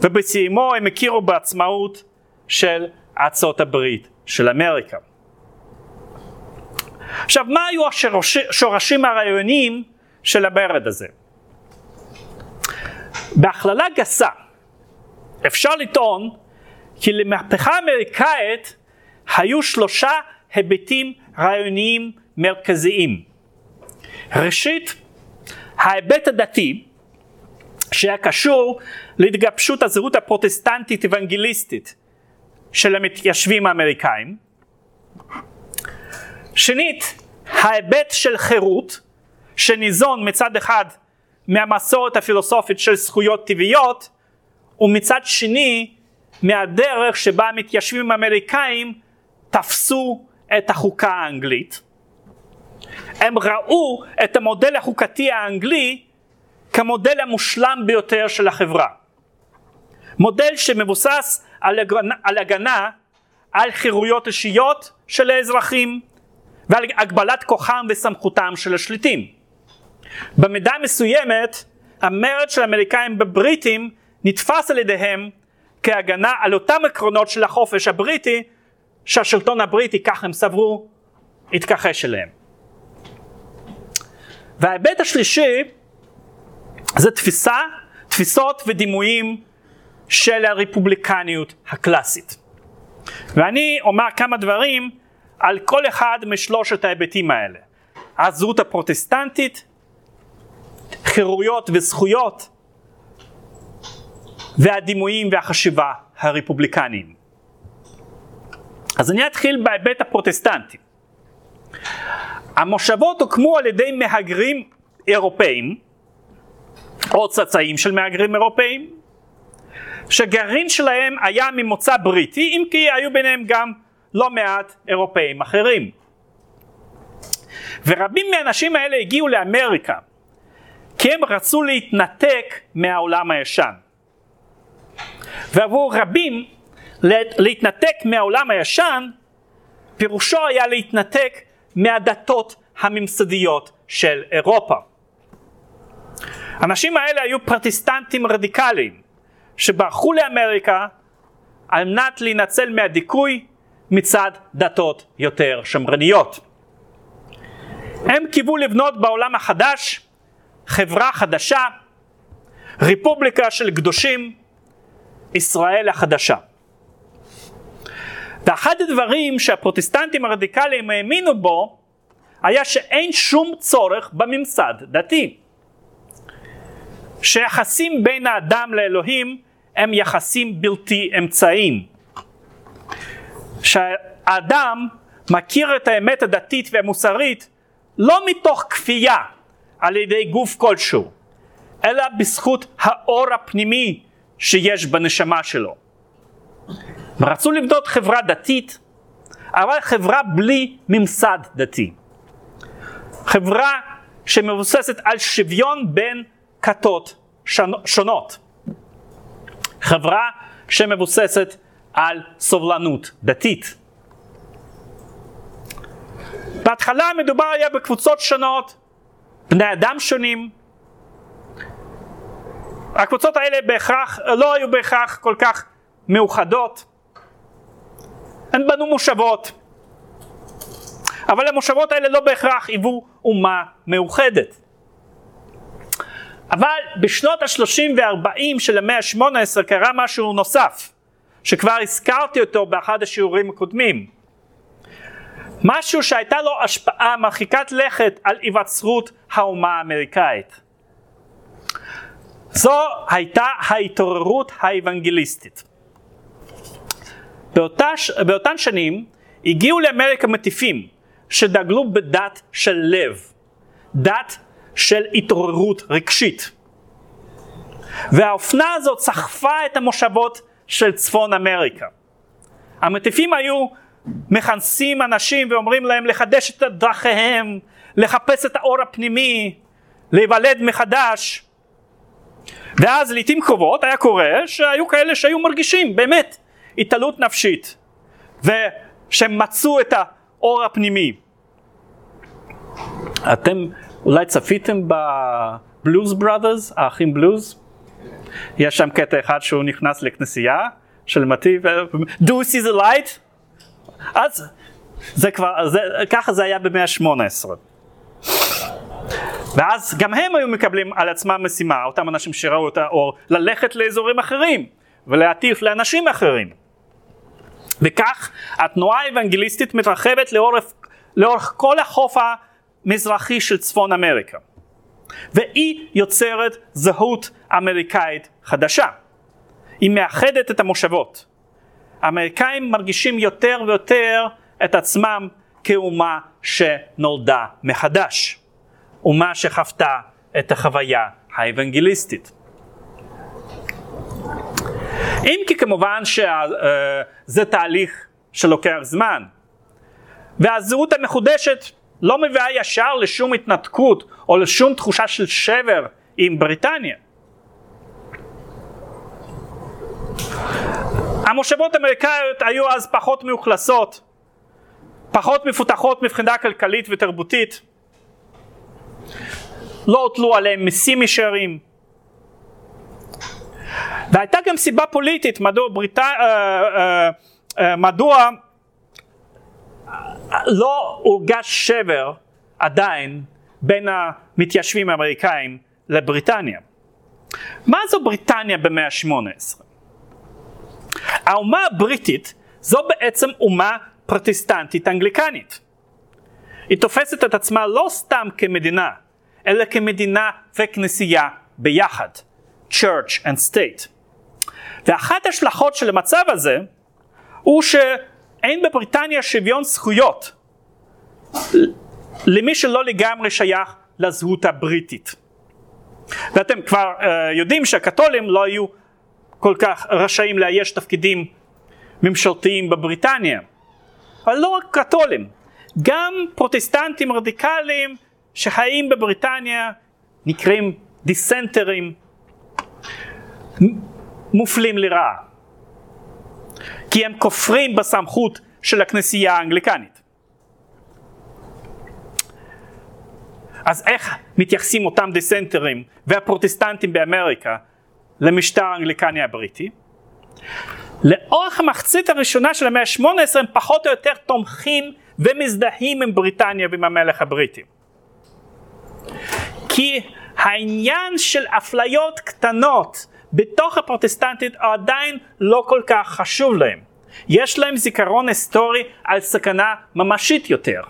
ובסיומו הם הכירו בעצמאות של ארצות הברית של אמריקה. עכשיו, מה היו השורשים הרעיוניים של המרד הזה? בהכללה גסה, אפשר לטעון כי למהפכה האמריקאית היו שלושה היבטים רעיוניים מרכזיים. ראשית, ההיבט הדתי שהיה קשור להתגבשות הזהות הפרוטסטנטית אוונגליסטית של המתיישבים האמריקאים. שנית, ההיבט של חירות שניזון מצד אחד מהמסורת הפילוסופית של זכויות טבעיות ומצד שני מהדרך שבה המתיישבים האמריקאים תפסו את החוקה האנגלית. הם ראו את המודל החוקתי האנגלי כמודל המושלם ביותר של החברה. מודל שמבוסס על הגנה, על הגנה על חירויות אישיות של האזרחים ועל הגבלת כוחם וסמכותם של השליטים. במידה מסוימת המרד של האמריקאים בבריטים נתפס על ידיהם כהגנה על אותם עקרונות של החופש הבריטי שהשלטון הבריטי, כך הם סברו, התכחש אליהם. וההיבט השלישי זה תפיסה, תפיסות ודימויים של הרפובליקניות הקלאסית. ואני אומר כמה דברים על כל אחד משלושת ההיבטים האלה. הזהות הפרוטסטנטית, חירויות וזכויות, והדימויים והחשיבה הרפובליקניים. אז אני אתחיל בהיבט הפרוטסטנטי. המושבות הוקמו על ידי מהגרים אירופאים, או צאצאים של מהגרים אירופאים, שגרעין שלהם היה ממוצא בריטי, אם כי היו ביניהם גם לא מעט אירופאים אחרים. ורבים מהאנשים האלה הגיעו לאמריקה, כי הם רצו להתנתק מהעולם הישן. ועבור רבים להתנתק מהעולם הישן, פירושו היה להתנתק מהדתות הממסדיות של אירופה. האנשים האלה היו פרוטסטנטים רדיקליים שברחו לאמריקה על מנת להינצל מהדיכוי מצד דתות יותר שמרניות. הם קיוו לבנות בעולם החדש חברה חדשה, רפובליקה של קדושים, ישראל החדשה. ואחד הדברים שהפרוטסטנטים הרדיקליים האמינו בו היה שאין שום צורך בממסד דתי. שיחסים בין האדם לאלוהים הם יחסים בלתי אמצעיים. שהאדם מכיר את האמת הדתית והמוסרית לא מתוך כפייה על ידי גוף כלשהו, אלא בזכות האור הפנימי שיש בנשמה שלו. רצו לבנות חברה דתית, אבל חברה בלי ממסד דתי. חברה שמבוססת על שוויון בין כתות שונות. חברה שמבוססת על סובלנות דתית. בהתחלה מדובר היה בקבוצות שונות, בני אדם שונים. הקבוצות האלה בהכרח, לא היו בהכרח כל כך מאוחדות. הן בנו מושבות. אבל המושבות האלה לא בהכרח היוו אומה מאוחדת. אבל בשנות ה-30 וה-40 של המאה ה-18 קרה משהו נוסף, שכבר הזכרתי אותו באחד השיעורים הקודמים. משהו שהייתה לו השפעה מרחיקת לכת על היווצרות האומה האמריקאית. זו הייתה ההתעוררות האוונגליסטית. באותה, באותן שנים הגיעו לאמריקה מטיפים שדגלו בדת של לב, דת של התעוררות רגשית. והאופנה הזאת סחפה את המושבות של צפון אמריקה. המטיפים היו מכנסים אנשים ואומרים להם לחדש את דרכיהם, לחפש את האור הפנימי, להיוולד מחדש. ואז לעיתים קרובות היה קורה שהיו כאלה שהיו מרגישים באמת התעלות נפשית ושהם מצאו את האור הפנימי. אתם אולי צפיתם בבלוז בראדרס, האחים בלוז? יש שם קטע אחד שהוא נכנס לכנסייה של מתי ו... Do you see the light? אז זה כבר, זה, ככה זה היה במאה ה-18. ואז גם הם היו מקבלים על עצמם משימה, אותם אנשים שראו את האור, ללכת לאזורים אחרים ולהטיף לאנשים אחרים. וכך התנועה האוונגליסטית מתרחבת לאורך, לאורך כל החוף המזרחי של צפון אמריקה. והיא יוצרת זהות אמריקאית חדשה. היא מאחדת את המושבות. האמריקאים מרגישים יותר ויותר את עצמם כאומה שנולדה מחדש. אומה שחוותה את החוויה האוונגליסטית. אם כי כמובן שזה תהליך שלוקח זמן. והזהות המחודשת לא מביאה ישר לשום התנתקות או לשום תחושה של שבר עם בריטניה. המושבות האמריקאיות היו אז פחות מאוכלסות, פחות מפותחות מבחינה כלכלית ותרבותית, לא הוטלו עליהם מיסים ישרים. והייתה גם סיבה פוליטית מדוע, בריט... אה, אה, אה, מדוע לא הורגש שבר עדיין בין המתיישבים האמריקאים לבריטניה. מה זו בריטניה במאה ה-18? האומה הבריטית זו בעצם אומה פרוטסטנטית אנגליקנית. היא תופסת את עצמה לא סתם כמדינה, אלא כמדינה וכנסייה ביחד, Church and State. ואחת ההשלכות של המצב הזה הוא שאין בבריטניה שוויון זכויות למי שלא לגמרי שייך לזהות הבריטית. ואתם כבר uh, יודעים שהקתולים לא היו כל כך רשאים לאייש תפקידים ממשלתיים בבריטניה. אבל לא רק קתולים, גם פרוטסטנטים רדיקליים שחיים בבריטניה נקראים דיסנטרים מופלים לרעה. כי הם כופרים בסמכות של הכנסייה האנגליקנית. אז איך מתייחסים אותם דיסנטרים והפרוטסטנטים באמריקה למשטר האנגליקני הבריטי? לאורך המחצית הראשונה של המאה ה-18 הם פחות או יותר תומכים ומזדהים עם בריטניה ועם המלך הבריטי. כי העניין של אפליות קטנות בתוך הפרוטסטנטית עדיין לא כל כך חשוב להם. יש להם זיכרון היסטורי על סכנה ממשית יותר,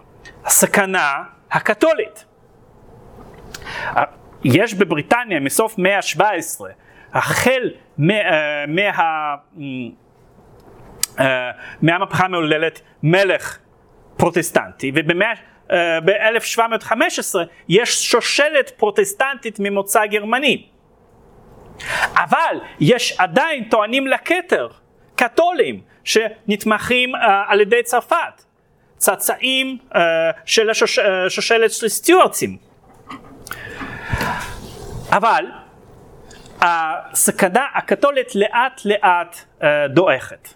הסכנה הקתולית. יש בבריטניה מסוף מאה ה-17, החל מה, מה, מהמהפכה המהוללת מלך פרוטסטנטי ובמאה ב-1715 יש שושלת פרוטסטנטית ממוצא גרמני. אבל יש עדיין טוענים לכתר, קתולים, שנתמכים uh, על ידי צרפת, צאצאים uh, של השושלת של סטיוארטים. אבל הסכנה הקתולית לאט לאט uh, דועכת.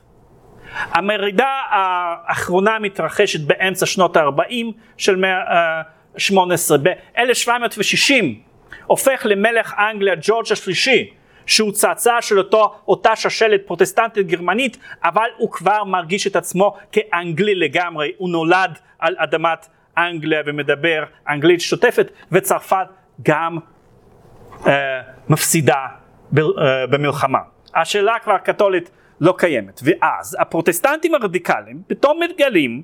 המרידה האחרונה מתרחשת באמצע שנות ה-40 של מאה ה-18. ב-1760 הופך למלך אנגליה ג'ורג' השלישי, שהוא צאצא של אותו, אותה שושלת פרוטסטנטית גרמנית, אבל הוא כבר מרגיש את עצמו כאנגלי לגמרי, הוא נולד על אדמת אנגליה ומדבר אנגלית שוטפת, וצרפת גם אה, מפסידה ב, אה, במלחמה. השאלה כבר קתולית לא קיימת. ואז הפרוטסטנטים הרדיקליים פתאום מתגלים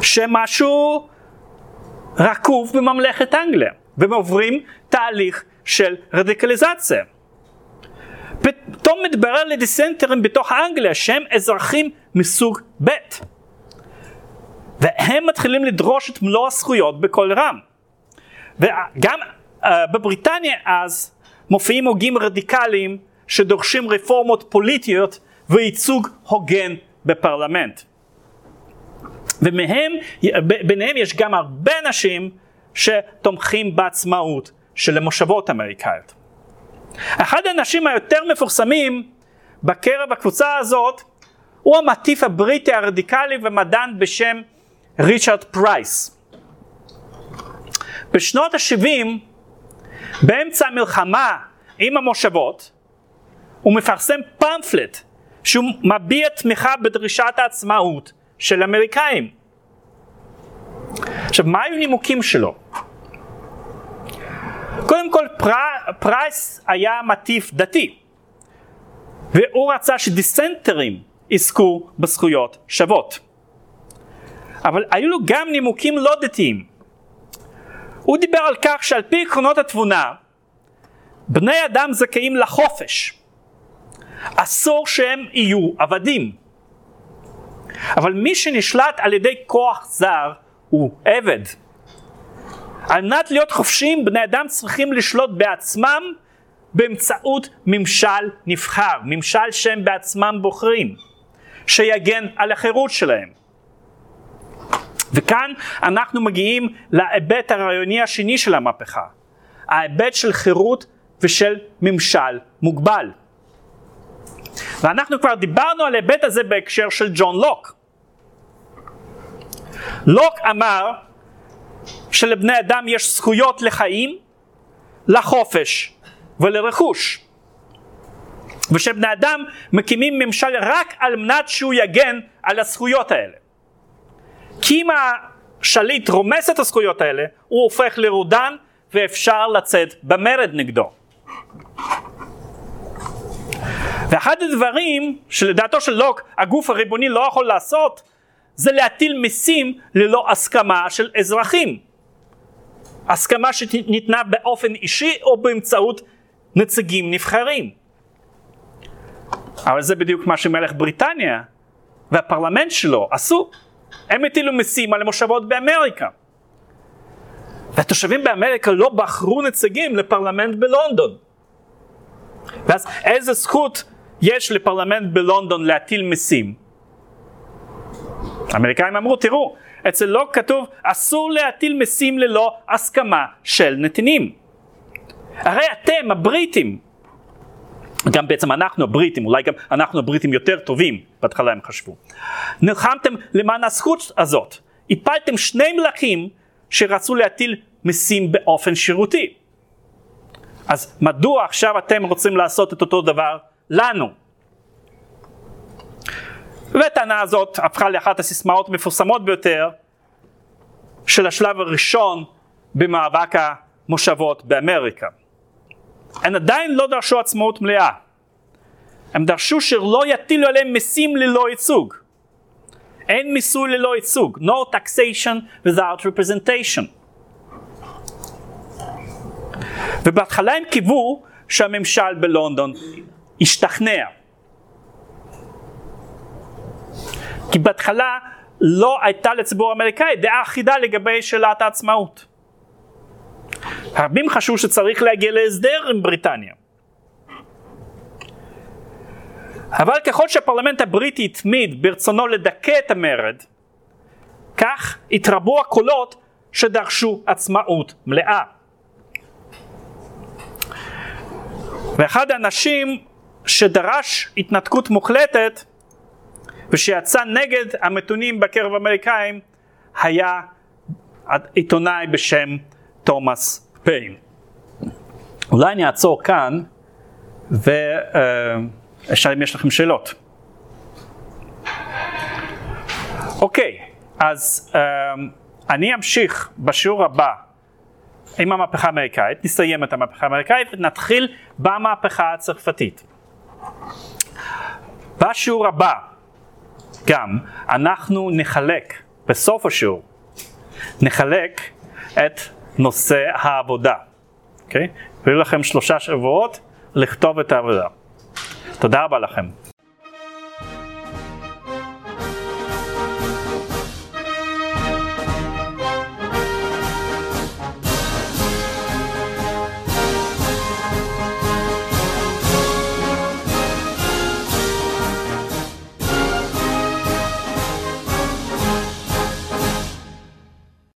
שמשהו רקוב בממלכת אנגליה, והם עוברים תהליך של רדיקליזציה. פתאום מתברר לדיסנטרים בתוך אנגליה שהם אזרחים מסוג ב' והם מתחילים לדרוש את מלוא הזכויות בקול רם. וגם בבריטניה אז מופיעים הוגים רדיקליים שדורשים רפורמות פוליטיות וייצוג הוגן בפרלמנט. וביניהם יש גם הרבה אנשים שתומכים בעצמאות של המושבות האמריקאיות. אחד האנשים היותר מפורסמים בקרב הקבוצה הזאת הוא המטיף הבריטי הרדיקלי ומדען בשם ריצ'רד פרייס. בשנות ה-70, באמצע המלחמה עם המושבות, הוא מפרסם פמפלט שהוא מביע תמיכה בדרישת העצמאות של האמריקאים. עכשיו, מה היו הנימוקים שלו? קודם כל, פר... פרייס היה מטיף דתי, והוא רצה שדיסנטרים יזכו בזכויות שוות. אבל היו לו גם נימוקים לא דתיים. הוא דיבר על כך שעל פי עקרונות התבונה, בני אדם זכאים לחופש, אסור שהם יהיו עבדים. אבל מי שנשלט על ידי כוח זר הוא עבד. על מנת להיות חופשיים בני אדם צריכים לשלוט בעצמם באמצעות ממשל נבחר, ממשל שהם בעצמם בוחרים, שיגן על החירות שלהם. וכאן אנחנו מגיעים להיבט הרעיוני השני של המהפכה, ההיבט של חירות ושל ממשל מוגבל. ואנחנו כבר דיברנו על ההיבט הזה בהקשר של ג'ון לוק. לוק אמר שלבני אדם יש זכויות לחיים, לחופש ולרכוש. ושבני אדם מקימים ממשל רק על מנת שהוא יגן על הזכויות האלה. כי אם השליט רומס את הזכויות האלה, הוא הופך לרודן ואפשר לצאת במרד נגדו. ואחד הדברים שלדעתו של לוק הגוף הריבוני לא יכול לעשות זה להטיל מיסים ללא הסכמה של אזרחים. הסכמה שניתנה באופן אישי או באמצעות נציגים נבחרים. אבל זה בדיוק מה שמלך בריטניה והפרלמנט שלו עשו. הם הטילו מיסים על המושבות באמריקה. והתושבים באמריקה לא בחרו נציגים לפרלמנט בלונדון. ואז איזה זכות יש לפרלמנט בלונדון להטיל מיסים. האמריקאים אמרו, תראו, אצל לא כתוב אסור להטיל מיסים ללא הסכמה של נתינים. הרי אתם הבריטים, גם בעצם אנחנו הבריטים, אולי גם אנחנו הבריטים יותר טובים, בהתחלה הם חשבו, נלחמתם למען הזכות הזאת, הפלתם שני מלכים שרצו להטיל מיסים באופן שירותי. אז מדוע עכשיו אתם רוצים לעשות את אותו דבר לנו? והטענה הזאת הפכה לאחת הסיסמאות המפורסמות ביותר של השלב הראשון במאבק המושבות באמריקה. הם עדיין לא דרשו עצמאות מלאה. הם דרשו שלא יטילו עליהם מיסים ללא ייצוג. אין מיסוי ללא ייצוג, no taxation without representation. ובהתחלה הם קיוו שהממשל בלונדון ישתכנע. כי בהתחלה לא הייתה לציבור האמריקאי דעה אחידה לגבי שאלת העצמאות. רבים חשבו שצריך להגיע להסדר עם בריטניה. אבל ככל שהפרלמנט הבריטי התמיד ברצונו לדכא את המרד, כך התרבו הקולות שדרשו עצמאות מלאה. ואחד האנשים שדרש התנתקות מוחלטת ושיצא נגד המתונים בקרב האמריקאים היה עיתונאי בשם תומאס פיין. אולי אני אעצור כאן ואשאל אם יש לכם שאלות. אוקיי, אז אני אמשיך בשיעור הבא עם המהפכה האמריקאית, נסיים את המהפכה האמריקאית ונתחיל במהפכה הצרפתית. בשיעור הבא גם אנחנו נחלק, בסוף השיעור, נחלק את נושא העבודה, אוקיי? Okay? ויהיו לכם שלושה שבועות לכתוב את העבודה. תודה רבה לכם.